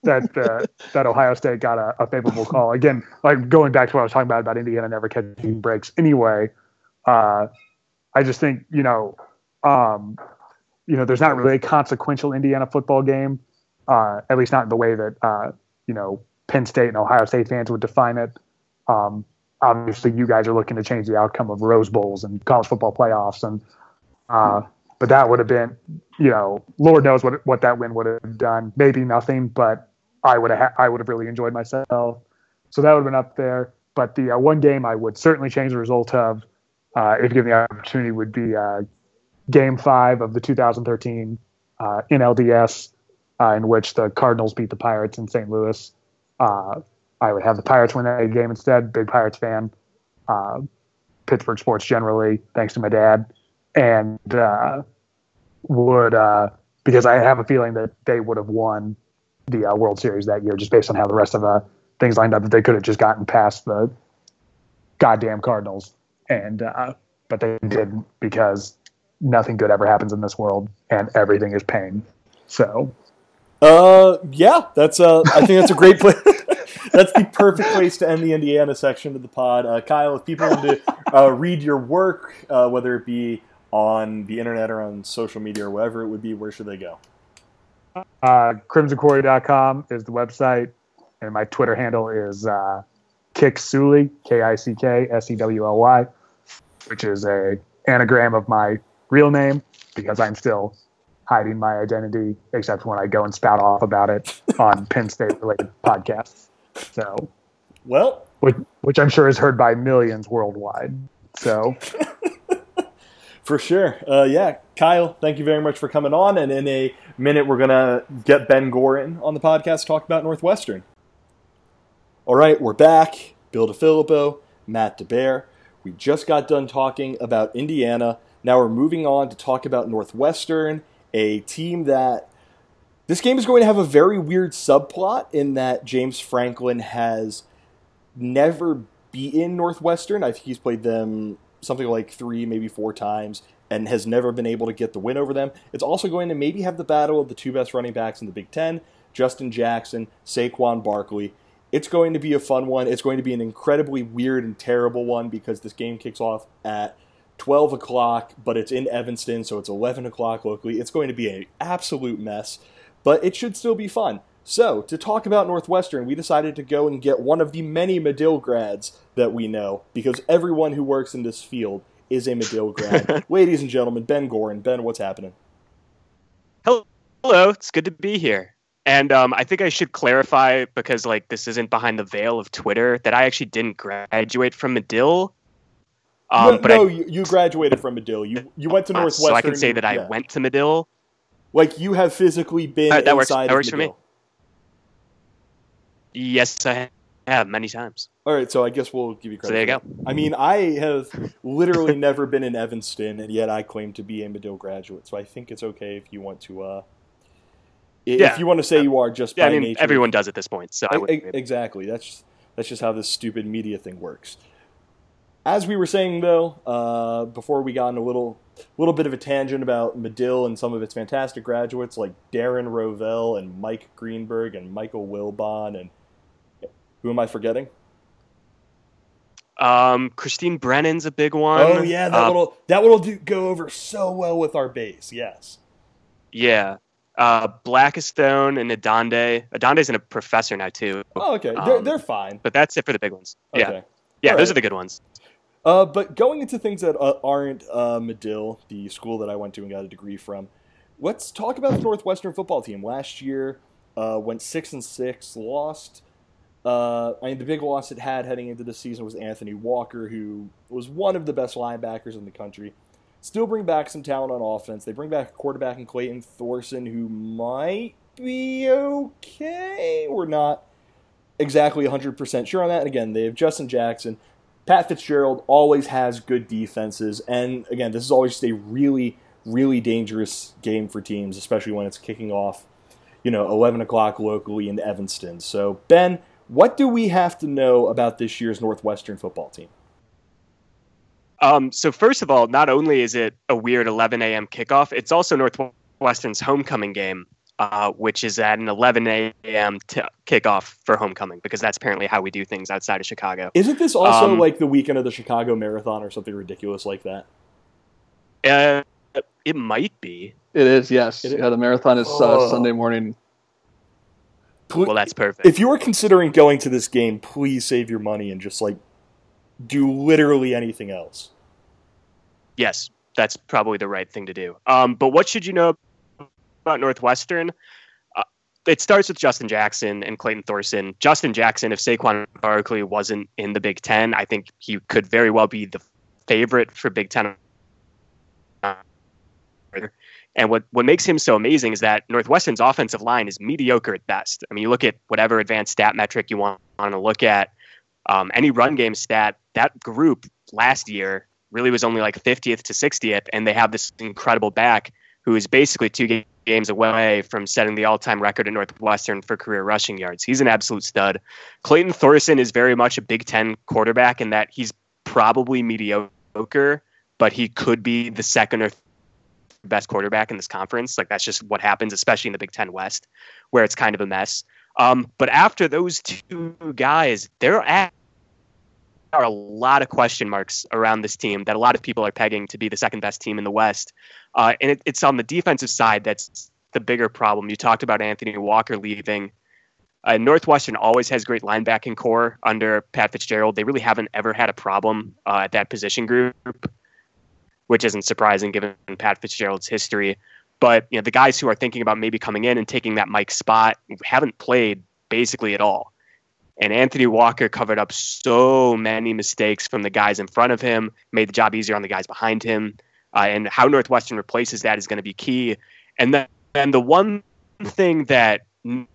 that uh, that Ohio State got a, a, favorable call. Again, like going back to what I was talking about about Indiana never catching breaks. Anyway, uh, I just think you know, um, you know, there's not really a consequential Indiana football game, uh, at least not in the way that uh, you know Penn State and Ohio State fans would define it. Um, obviously, you guys are looking to change the outcome of Rose Bowls and college football playoffs, and uh, but that would have been, you know, Lord knows what what that win would have done. Maybe nothing, but I would have ha- I would have really enjoyed myself. So that would have been up there. But the uh, one game I would certainly change the result of uh, if given the opportunity, would be uh, Game Five of the 2013 uh, NLDS, uh, in which the Cardinals beat the Pirates in St. Louis. Uh, I would have the Pirates win that game instead. Big Pirates fan. Uh, Pittsburgh sports generally, thanks to my dad, and would because I have a feeling that they would have won the World Series that year, just based on how the rest of the things lined up. That they could have just gotten past the goddamn Cardinals and uh, but they didn't because nothing good ever happens in this world, and everything is pain. So, uh, yeah, that's uh, I think that's a great place. (laughs) that's the perfect place to end the Indiana section of the pod. Uh, Kyle, if people want to uh, read your work, uh, whether it be on the internet or on social media or wherever it would be, where should they go? Uh, crimsonquarry.com is the website, and my Twitter handle is uh, Kick K I C K S E W L Y, which is a anagram of my real name because I'm still hiding my identity, except when I go and spout off about it on (laughs) Penn State related podcasts. So, well, which, which I'm sure is heard by millions worldwide. So, (laughs) for sure. Uh, yeah, Kyle, thank you very much for coming on. And in a minute, we're going to get Ben Gorin on the podcast to talk about Northwestern. All right, we're back. Bill DeFilippo, Matt DeBear. We just got done talking about Indiana, Now we're moving on to talk about Northwestern, a team that this game is going to have a very weird subplot in that James Franklin has never beaten Northwestern. I think he's played them something like three, maybe four times, and has never been able to get the win over them. It's also going to maybe have the battle of the two best running backs in the Big Ten Justin Jackson, Saquon Barkley. It's going to be a fun one. It's going to be an incredibly weird and terrible one because this game kicks off at 12 o'clock, but it's in Evanston, so it's 11 o'clock locally. It's going to be an absolute mess, but it should still be fun. So, to talk about Northwestern, we decided to go and get one of the many Medill grads that we know, because everyone who works in this field is a Medill grad. (laughs) Ladies and gentlemen, Ben Gorin. Ben, what's happening? Hello, it's good to be here. And um, I think I should clarify because like this isn't behind the veil of Twitter that I actually didn't graduate from Medill. Um, no, but no I, you, you, graduated from Medill. You you went to Northwestern. So I can say that yeah. I went to Medill. Like you have physically been uh, that works, that works for me. Yes, I have many times. All right, so I guess we'll give you credit. So there you go. I mean, I have literally (laughs) never been in Evanston, and yet I claim to be a Medill graduate. So I think it's okay if you want to. Uh, if you want to say you are just yeah, by I mean, nature. everyone does at this point. So exactly. That's just, that's just how this stupid media thing works. As we were saying though, uh, before we got in a little little bit of a tangent about Medill and some of its fantastic graduates like Darren Rovell and Mike Greenberg and Michael Wilbon and who am I forgetting? Um, Christine Brennan's a big one. Oh yeah, that uh, will that will do, go over so well with our base. Yes. Yeah. Uh, Blackistone and Adande. Adande's a professor now too. Oh, okay. Um, they're, they're fine. But that's it for the big ones. Okay. Yeah. Yeah, All those right. are the good ones. Uh, but going into things that uh, aren't uh, Medill, the school that I went to and got a degree from, let's talk about the Northwestern football team. Last year, uh, went six and six, lost uh, I mean, the big loss it had heading into the season was Anthony Walker, who was one of the best linebackers in the country. Still bring back some talent on offense. They bring back a quarterback in Clayton Thorson, who might be okay. We're not exactly 100% sure on that. And again, they have Justin Jackson. Pat Fitzgerald always has good defenses. And again, this is always just a really, really dangerous game for teams, especially when it's kicking off, you know, 11 o'clock locally in Evanston. So, Ben, what do we have to know about this year's Northwestern football team? Um, so first of all, not only is it a weird 11 a.m. kickoff, it's also Northwestern's homecoming game, uh, which is at an 11 a.m. T- kickoff for homecoming because that's apparently how we do things outside of Chicago. Isn't this also um, like the weekend of the Chicago Marathon or something ridiculous like that? Uh, it might be. It is. Yes. It is. Yeah, the marathon is uh, oh. Sunday morning well, that's perfect. If you are considering going to this game, please save your money and just like do literally anything else. Yes, that's probably the right thing to do. Um, but what should you know about Northwestern? Uh, it starts with Justin Jackson and Clayton Thorson. Justin Jackson, if Saquon Barkley wasn't in the Big Ten, I think he could very well be the favorite for Big Ten and what, what makes him so amazing is that Northwestern's offensive line is mediocre at best. I mean, you look at whatever advanced stat metric you want, want to look at, um, any run game stat, that group last year really was only like 50th to 60th, and they have this incredible back who is basically two games away from setting the all-time record at Northwestern for career rushing yards. He's an absolute stud. Clayton Thorson is very much a Big Ten quarterback in that he's probably mediocre, but he could be the second or best quarterback in this conference. Like that's just what happens, especially in the Big Ten West, where it's kind of a mess. Um, but after those two guys, there are a lot of question marks around this team that a lot of people are pegging to be the second best team in the West. Uh, and it, it's on the defensive side that's the bigger problem. You talked about Anthony Walker leaving. Uh, Northwestern always has great linebacking core under Pat Fitzgerald. They really haven't ever had a problem uh, at that position group which isn't surprising given Pat Fitzgerald's history. But you know, the guys who are thinking about maybe coming in and taking that Mike spot haven't played basically at all. And Anthony Walker covered up so many mistakes from the guys in front of him, made the job easier on the guys behind him. Uh, and how Northwestern replaces that is going to be key. And then and the one thing that no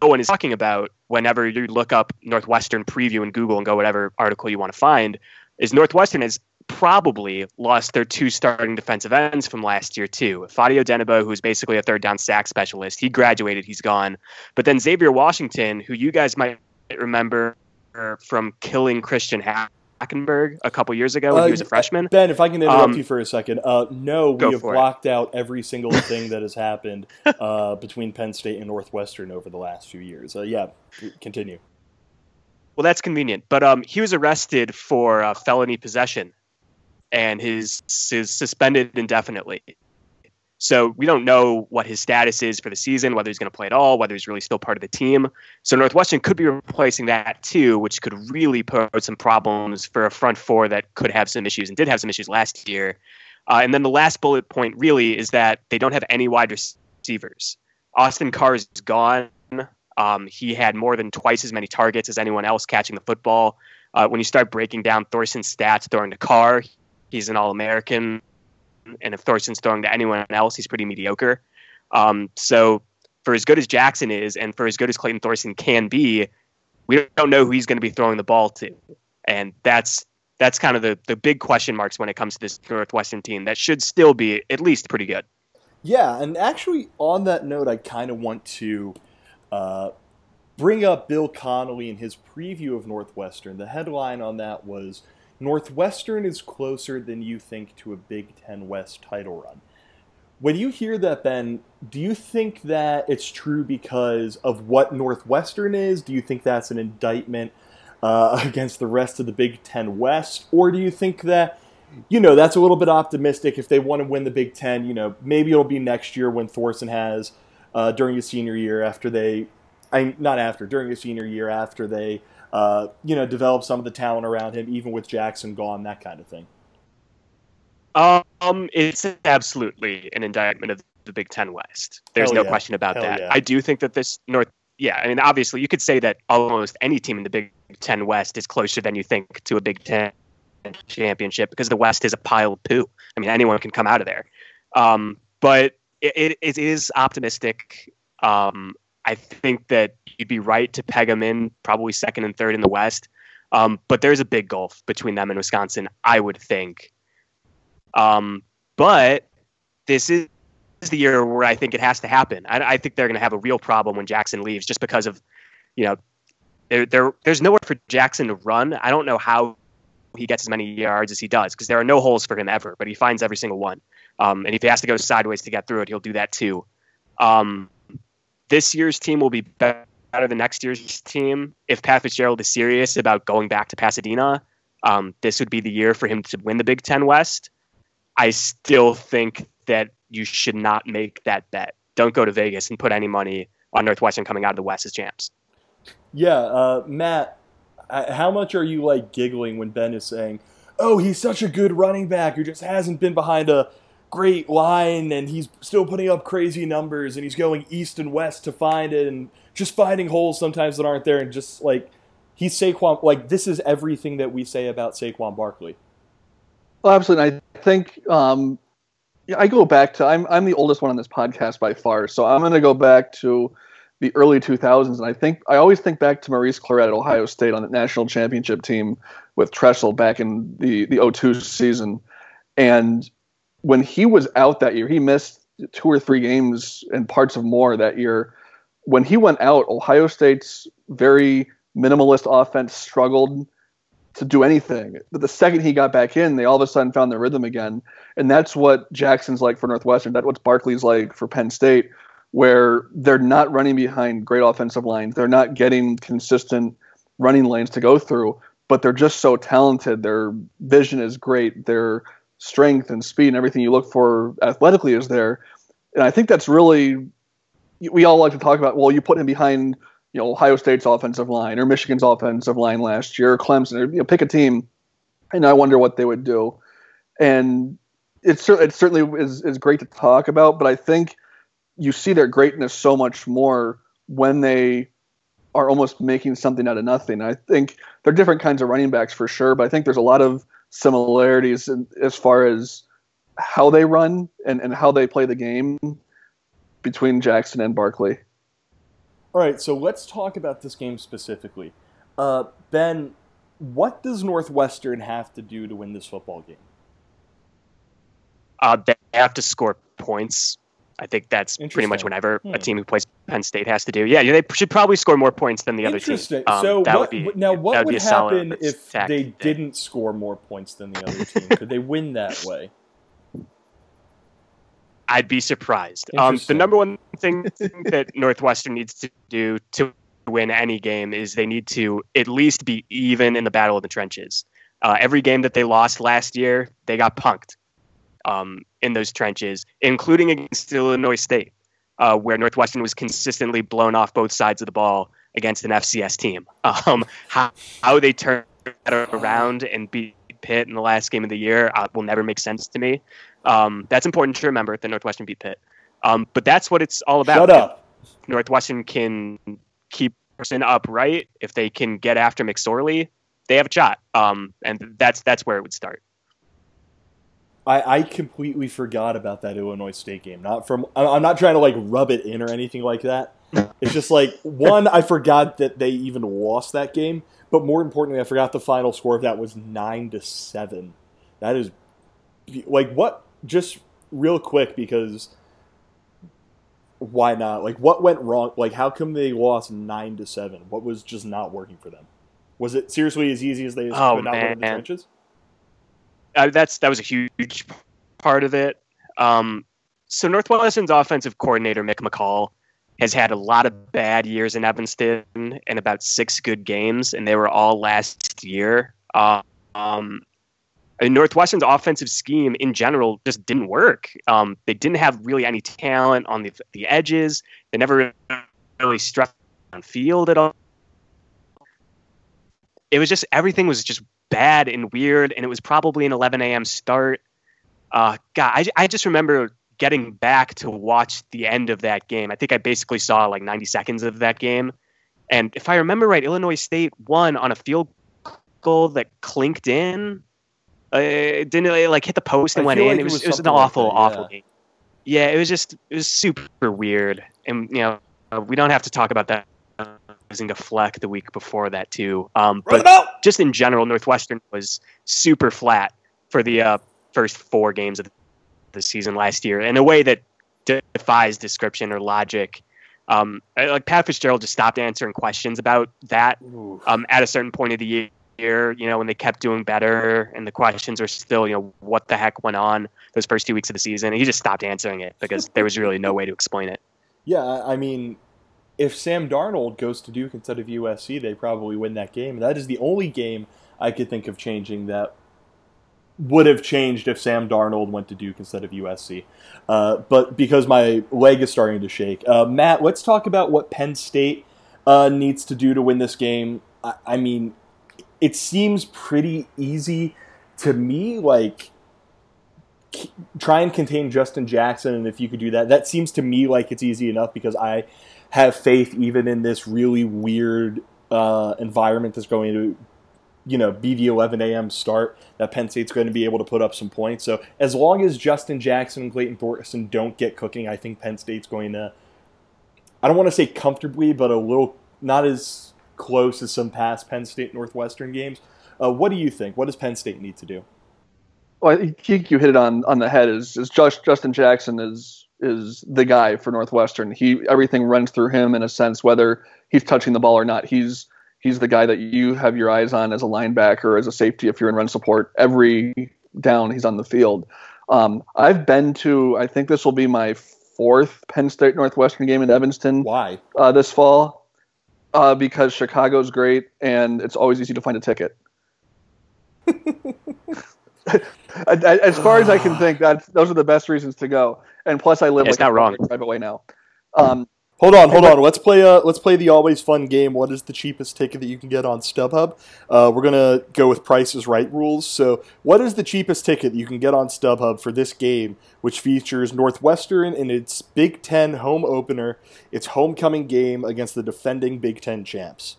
one is talking about whenever you look up Northwestern preview in Google and go whatever article you want to find is Northwestern has probably lost their two starting defensive ends from last year too. Ifeadi Odenigbo, who's basically a third down sack specialist, he graduated, he's gone. But then Xavier Washington, who you guys might remember from killing Christian Hackenberg a couple years ago when uh, he was a freshman. Ben, if I can interrupt um, you for a second. Uh, no, we have blocked it. out every single (laughs) thing that has happened uh, between Penn State and Northwestern over the last few years. Uh, yeah, continue. Well, that's convenient. But um, he was arrested for uh, felony possession, and his is suspended indefinitely. So we don't know what his status is for the season, whether he's going to play at all, whether he's really still part of the team. So Northwestern could be replacing that too, which could really pose some problems for a front four that could have some issues and did have some issues last year. Uh, and then the last bullet point really is that they don't have any wide receivers. Austin Carr is gone. Um, he had more than twice as many targets as anyone else catching the football. Uh, when you start breaking down Thorson's stats during the Carr, he's an All American and if Thorson's throwing to anyone else, he's pretty mediocre. Um, so for as good as Jackson is, and for as good as Clayton Thorson can be, we don't know who he's going to be throwing the ball to, and that's that's kind of the the big question marks when it comes to this Northwestern team that should still be at least pretty good. Yeah, and actually on that note, I kind of want to uh, bring up Bill Connelly in his preview of Northwestern. The headline on that was Northwestern is closer than you think to a Big Ten West title run. When you hear that, Ben, do you think that it's true because of what Northwestern is? Do you think that's an indictment uh, (laughs) against the rest of the Big Ten West? Or do you think that, you know, that's a little bit optimistic if they want to win the Big Ten? You know, maybe it'll be next year when Thorson has, uh, during his senior year, after they, I not after, during his senior year, after they uh, you know, develop some of the talent around him, even with Jackson gone, that kind of thing? Um, it's absolutely an indictment of the Big Ten West. There's Hell no yeah. question about Hell that. Yeah. I do think that this North, yeah, I mean, obviously, you could say that almost any team in the Big Ten West is closer than you think to a Big Ten championship because the West is a pile of poo. I mean, anyone can come out of there. Um, but it, it, it is optimistic. Um, I think that you'd be right to peg them in probably second and third in the West. Um, but there's a big gulf between them and Wisconsin, I would think. Um, but this is the year where I think it has to happen. I, I think they're going to have a real problem when Jackson leaves, just because of, you know, there, there, there's nowhere for Jackson to run. I don't know how he gets as many yards as he does because there are no holes for him ever, but he finds every single one. Um, and if he has to go sideways to get through it, he'll do that too. Um, this year's team will be better than next year's team. If Pat Fitzgerald is serious about going back to Pasadena, um, this would be the year for him to win the Big Ten West. I still think that you should not make that bet. Don't go to Vegas and put any money on Northwestern coming out of the West as champs. Yeah, uh, Matt, how much are you like giggling when Ben is saying, "Oh, he's such a good running back who just hasn't been behind a great line and he's still putting up crazy numbers and he's going east and west to find it and just finding holes sometimes that aren't there and just like he's Saquon like this is everything that we say about Saquon Barkley. Well, absolutely. I think um, I go back to I'm I'm the oldest one on this podcast by far, so I'm going to go back to the early 2000s, and I think I always think back to Maurice Clarett at Ohio State on the national championship team with Tressel back in the the 02 season, and when he was out that year, he missed two or three games and parts of more that year. When he went out, Ohio State's very minimalist offense struggled to do anything. But the second he got back in, they all of a sudden found their rhythm again. And that's what Jackson's like for Northwestern. That's what Barkley's like for Penn State, where they're not running behind great offensive lines. They're not getting consistent running lanes to go through, but they're just so talented. Their vision is great. They're strength and speed and everything you look for athletically is there. And I think that's really we all like to talk about. Well, you put him behind you know Ohio State's offensive line or Michigan's offensive line last year, or Clemson, or you know pick a team, and I wonder what they would do. And it's it certainly is is great to talk about, but I think you see their greatness so much more when they are almost making something out of nothing. I think they're different kinds of running backs for sure, but I think there's a lot of similarities in, as far as how they run and, and how they play the game between Jackson and Barkley. All right, so let's talk about this game specifically. Uh, ben, what does Northwestern have to do to win this football game? Uh, they have to score points. I think that's pretty much whenever Hmm. a team who plays Penn State has to do. Yeah, they should probably score more points than the other team. Interesting. Um, so that what, would be now what would would happen if they didn't score more points than the other team? Could they win that way? I'd be surprised. Um, the number one thing that Northwestern needs to do to win any game is they need to at least be even in the battle of the trenches. Uh, every game that they lost last year, they got punked um, in those trenches, including against Illinois State, uh, where Northwestern was consistently blown off both sides of the ball against an FCS team. (laughs) Um, how, how they turned that around and beat Pitt in the last game of the year uh, will never make sense to me. Um, that's important to remember that Northwestern beat Pitt. Um, but that's what it's all about. Shut up. Northwestern can keep person upright, if they can get after McSorley, they have a shot. Um, and that's that's where it would start. I, I completely forgot about that Illinois State game. Not from I'm not trying to like rub it in or anything like that. (laughs) It's just like one, I forgot that they even lost that game, but more importantly, I forgot the final score of that was nine to seven. That is like what? Just real quick because why not? Like what went wrong? Like how come they lost nine to seven? What was just not working for them? Was it seriously as easy as they Oh, could not in the man. trenches? That's that was a huge part of it. Um, so Northwestern's offensive coordinator Mick McCall has had a lot of bad years in Evanston and about six good games, and they were all last year. Uh, um, Northwestern's offensive scheme in general just didn't work. Um, they didn't have really any talent on the the edges. They never really struck on field at all. It was just everything was just bad and weird, and it was probably an 11 a.m. start. Uh, God, I, I just remember getting back to watch the end of that game. I think I basically saw like 90 seconds of that game, and if I remember right, Illinois State won on a field goal that clinked in. Uh, it didn't it, like hit the post and I went in. like it was was it was an something like awful, that, awful yeah. game. Yeah, it was just it was super weird, and you know we don't have to talk about that losing to Fleck the week before that too. Um, but just in general, Northwestern was super flat for the uh, first four games of the season last year in a way that defies description or logic. Um, like Pat Fitzgerald just stopped answering questions about that um, at a certain point of the year. You know, when they kept doing better, and the questions are still, you know, what the heck went on those first two weeks of the season. And he just stopped answering it because there was really no way to explain it. Yeah, I mean, if Sam Darnold goes to Duke instead of USC, they probably win that game. That is the only game I could think of changing that would have changed if Sam Darnold went to Duke instead of USC. Uh, but because my leg is starting to shake, uh, Matt, let's talk about what Penn State uh, needs to do to win this game. I, I mean, it seems pretty easy to me. Like try and contain Justin Jackson, and if you could do that, that seems to me like it's easy enough because I have faith even in this really weird uh, environment that's going to, you know, be the 11 a.m. start that Penn State's going to be able to put up some points. So as long as Justin Jackson and Clayton Thorson don't get cooking, I think Penn State's going to. I don't want to say comfortably, but a little not as close as some past Penn State Northwestern games. Uh, what do you think? What does Penn State need to do? Well, I think you hit it on on the head. Is is Josh, Justin Jackson is is the guy for Northwestern. He everything runs through him in a sense, whether he's touching the ball or not. He's he's the guy that you have your eyes on as a linebacker, as a safety if you're in run support. Every down he's on the field. Um, I've been to. I think this will be my fourth Penn State Northwestern game in Evanston Why? uh, this fall uh, because Chicago's great and it's always easy to find a ticket. (laughs) (laughs) as far as I can think, that those are the best reasons to go. And plus, I live Yeah, it's like not wrong. a drive away now. Um, Hold on, hold on. Let's play. Uh, let's play the always fun game. What is the cheapest ticket that you can get on StubHub? Uh, we're gonna go with Price Is Right rules. So, what is the cheapest ticket that you can get on StubHub for this game, which features Northwestern in its Big Ten home opener, its homecoming game against the defending Big Ten champs?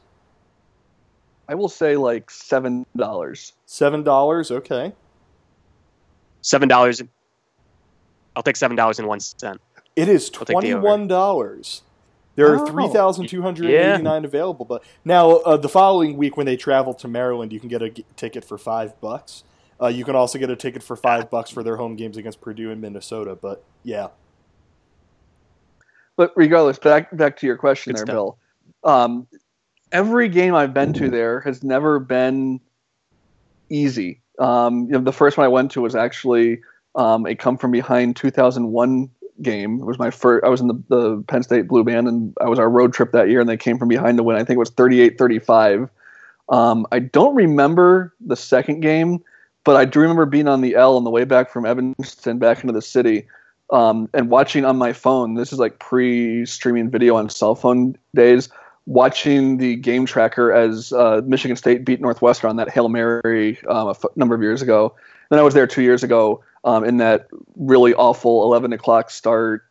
I will say like seven dollars. Seven dollars. Okay. Seven dollars. I'll take seven dollars and one cent. It is I'll take the over. twenty-one dollars. There are Oh. 3,289 available. But now, uh, the following week when they travel to Maryland, you can get a g- ticket for five bucks. Uh, you can also get a ticket for five bucks for their home games against Purdue and Minnesota. But yeah, But regardless, back back to your question Good there, stuff. Bill. Um, every game I've been to there has never been easy. Um, you know, the first one I went to was actually um, a come from behind 2001 game. It was my first. I was in the, the Penn State Blue Band, and I was our road trip that year, and they came from behind to win. I think it was 38-35. Um, I don't remember the second game, but I do remember being on the L on the way back from Evanston back into the city um, and watching on my phone. This is like pre-streaming video on cell phone days. Watching the game tracker as uh, Michigan State beat Northwestern on that hail mary um, a f- number of years ago. Then I was there two years ago um, in that really awful 11 o'clock start.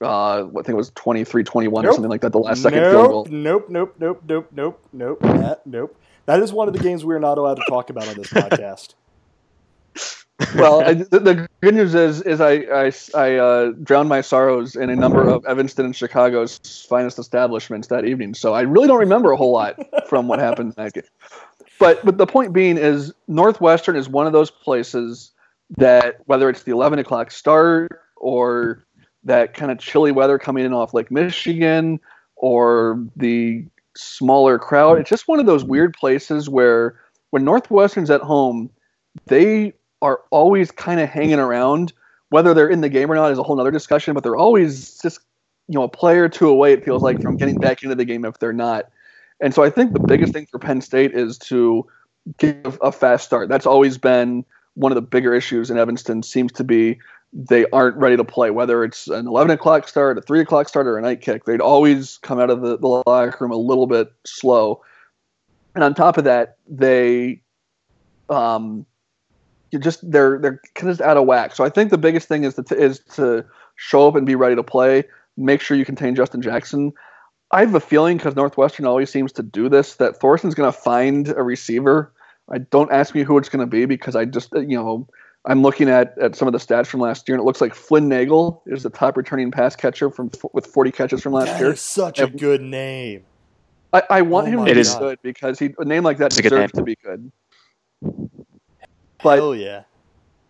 Uh, I think it was 23-21 or something like that. The last second field goal. nope, nope, nope, nope, nope, nope, nope, that, nope. That is one of the games we are not allowed to talk about on this podcast. (laughs) well, (laughs) I, the, the good news is, is I, I, I uh, drowned my sorrows in a number of Evanston and Chicago's finest establishments that evening, so I really don't remember a whole lot from what happened that game. But, but the point being is, Northwestern is one of those places that whether it's the 11 o'clock start or that kind of chilly weather coming in off Lake Michigan or the smaller crowd, it's just one of those weird places where when Northwestern's at home, they are always kind of hanging around. Whether they're in the game or not is a whole other discussion, but they're always just you know a player or two away. It feels like from getting back into the game if they're not. And so I think the biggest thing for Penn State is to give a fast start. That's always been one of the bigger issues in Evanston. Seems to be they aren't ready to play. Whether it's an 11 o'clock start, a three o'clock start, or a night kick, they'd always come out of the, the locker room a little bit slow. And on top of that, they um, you just they're they're kind of out of whack. So I think the biggest thing is to is to show up and be ready to play. Make sure you contain Justin Jackson. I have a feeling because Northwestern always seems to do this that Thorson's going to find a receiver. I don't ask me who it's going to be because I just you know I'm looking at, at some of the stats from last year and it looks like Flynn Nagel is the top returning pass catcher from with 40 catches from last That year. is such a good name. I, I want Oh him my to be is- good because he a name like that It's deserves to be good. But Hell yeah.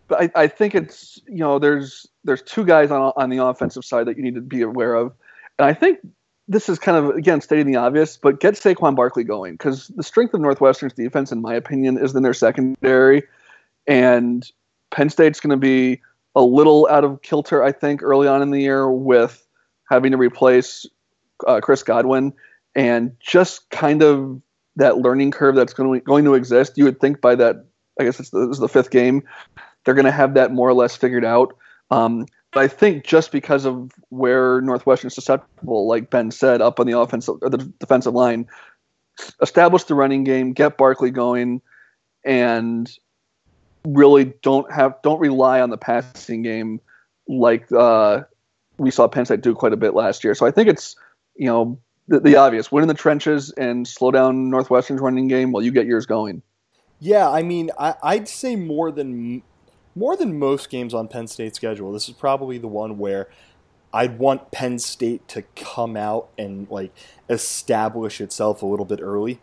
but I, I think it's you know there's there's two guys on on the offensive side that you need to be aware of, and I think this is kind of again stating the obvious, but get Saquon Barkley going because the strength of Northwestern's defense, in my opinion, is in their secondary, and Penn State's going to be a little out of kilter, I think, early on in the year with having to replace uh, Chris Godwin, and just kind of that learning curve that's going to going to exist. You would think by that I guess it's the, the fifth game. They're going to have that more or less figured out. Um, but I think just because of where Northwestern is susceptible, like Ben said, up on the offensive or the defensive line, establish the running game, get Barkley going, and really don't have don't rely on the passing game like uh, we saw Penn State do quite a bit last year. So I think it's you know the, the obvious: win in the trenches and slow down Northwestern's running game while you get yours going. Yeah, I mean, I, I'd say more than more than most games on Penn State's schedule. This is probably the one where I'd want Penn State to come out and like establish itself a little bit early,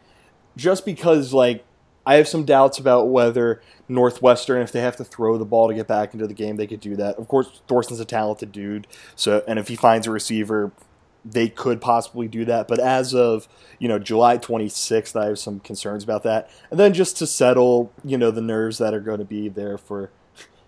just because like I have some doubts about whether Northwestern, if they have to throw the ball to get back into the game, they could do that. Of course, Thorson's a talented dude, so and if he finds a receiver, they could possibly do that. But as of you know July 26th, I have some concerns about that. And then just to settle, you know, the nerves that are going to be there for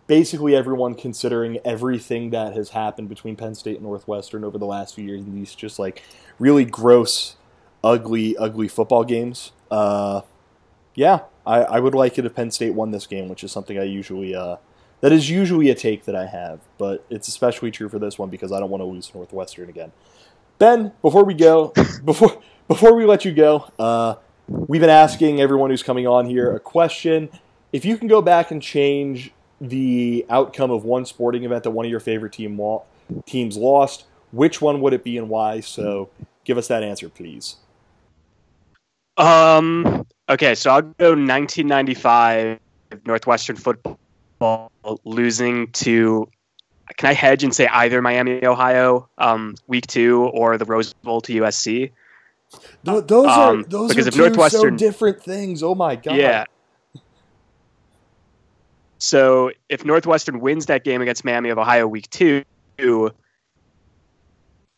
basically everyone, considering everything that has happened between Penn State and Northwestern over the last few years, these just like really gross, ugly, ugly football games. Uh, yeah, I, I would like it if Penn State won this game, which is something I usually. Uh, that is usually a take that I have, but it's especially true for this one because I don't want to lose Northwestern again. Ben, before we go, (laughs) before before we let you go, uh, we've been asking everyone who's coming on here a question. If you can go back and change the outcome of one sporting event that one of your favorite team wa- teams lost, which one would it be and why? So, give us that answer, please. Um. Okay, so I'll go 1995 Northwestern football losing to can I hedge and say either Miami, Ohio, um, week two, or the Rose Bowl to USC? Th- those are Um, those because are if two so Northwestern- different things. Oh my god. Yeah. So if Northwestern wins that game against Miami of Ohio week two,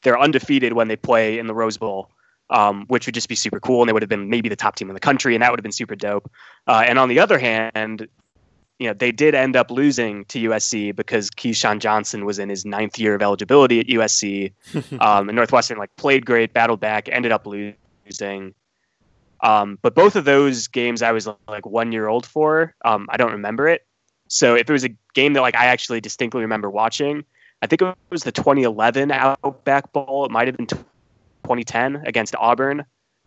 they're undefeated when they play in the Rose Bowl, um, which would just be super cool, and they would have been maybe the top team in the country, and that would have been super dope. Uh, and on the other hand, you know, they did end up losing to USC because Keyshawn Johnson was in his ninth year of eligibility at USC. (laughs) um, and Northwestern like played great, battled back, ended up losing. Um, but both of those games I was like one year old for. Um, I don't remember it. So if it was a game that like I actually distinctly remember watching, I think it was the 2011 Outback Bowl. It might have been 2010 against Auburn,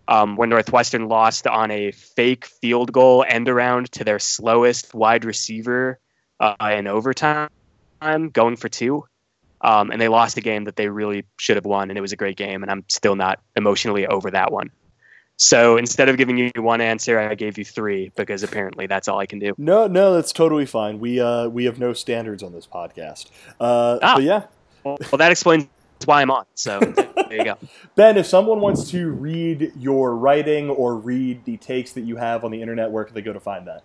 um, when Northwestern lost on a fake field goal end around to their slowest wide receiver uh, in overtime, going for two. Um, and they lost a game that they really should have won, and it was a great game. And I'm still not emotionally over that one. So instead of giving you one answer, I gave you three because apparently that's all I can do. No, no, that's totally fine. We uh we have no standards on this podcast. Uh, Ah. but yeah, Well, well, that explains why I'm on. So (laughs) there you go. (laughs) Ben, if someone wants to read your writing or read the takes that you have on the internet, where can they go to find that?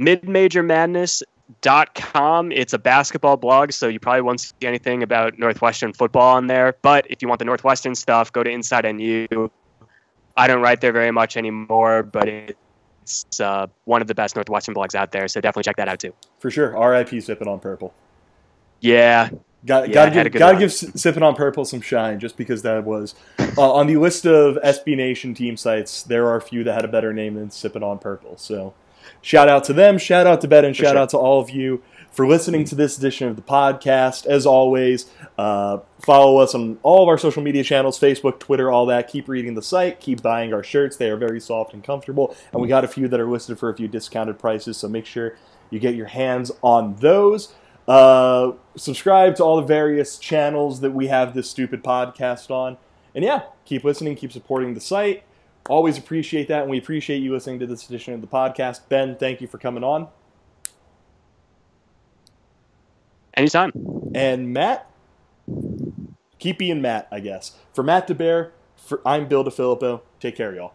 midmajormadness.com. It's a basketball blog, so you probably won't see anything about Northwestern football on there. But if you want the Northwestern stuff, go to Inside NU. I don't write there very much anymore, but it's uh, one of the best Northwestern blogs out there, so definitely check that out too. For sure. R.I.P. Sipping on Purple. Yeah, Got, Yeah, gotta I had a give, gotta run. give Sipping on Purple some shine just because that was uh, on the list of SB Nation team sites. There are a few that had a better name than Sipping on Purple. So, shout out to them. Shout out to Ben, and For shout sure. out to all of you for listening to this edition of the podcast. As always, uh, follow us on all of our social media channels: Facebook, Twitter, all that. Keep reading the site. Keep buying our shirts; they are very soft and comfortable. And we got a few that are listed for a few discounted prices. So make sure you get your hands on those. Uh, subscribe to all the various channels that we have this stupid podcast on. And yeah, keep listening, keep supporting the site. Always appreciate that, and we appreciate you listening to this edition of the podcast. Ben, thank you for coming on. anytime. And Matt, keep being Matt, I guess. For Matt DeBear, for I'm Bill DeFilippo. Take care, y'all.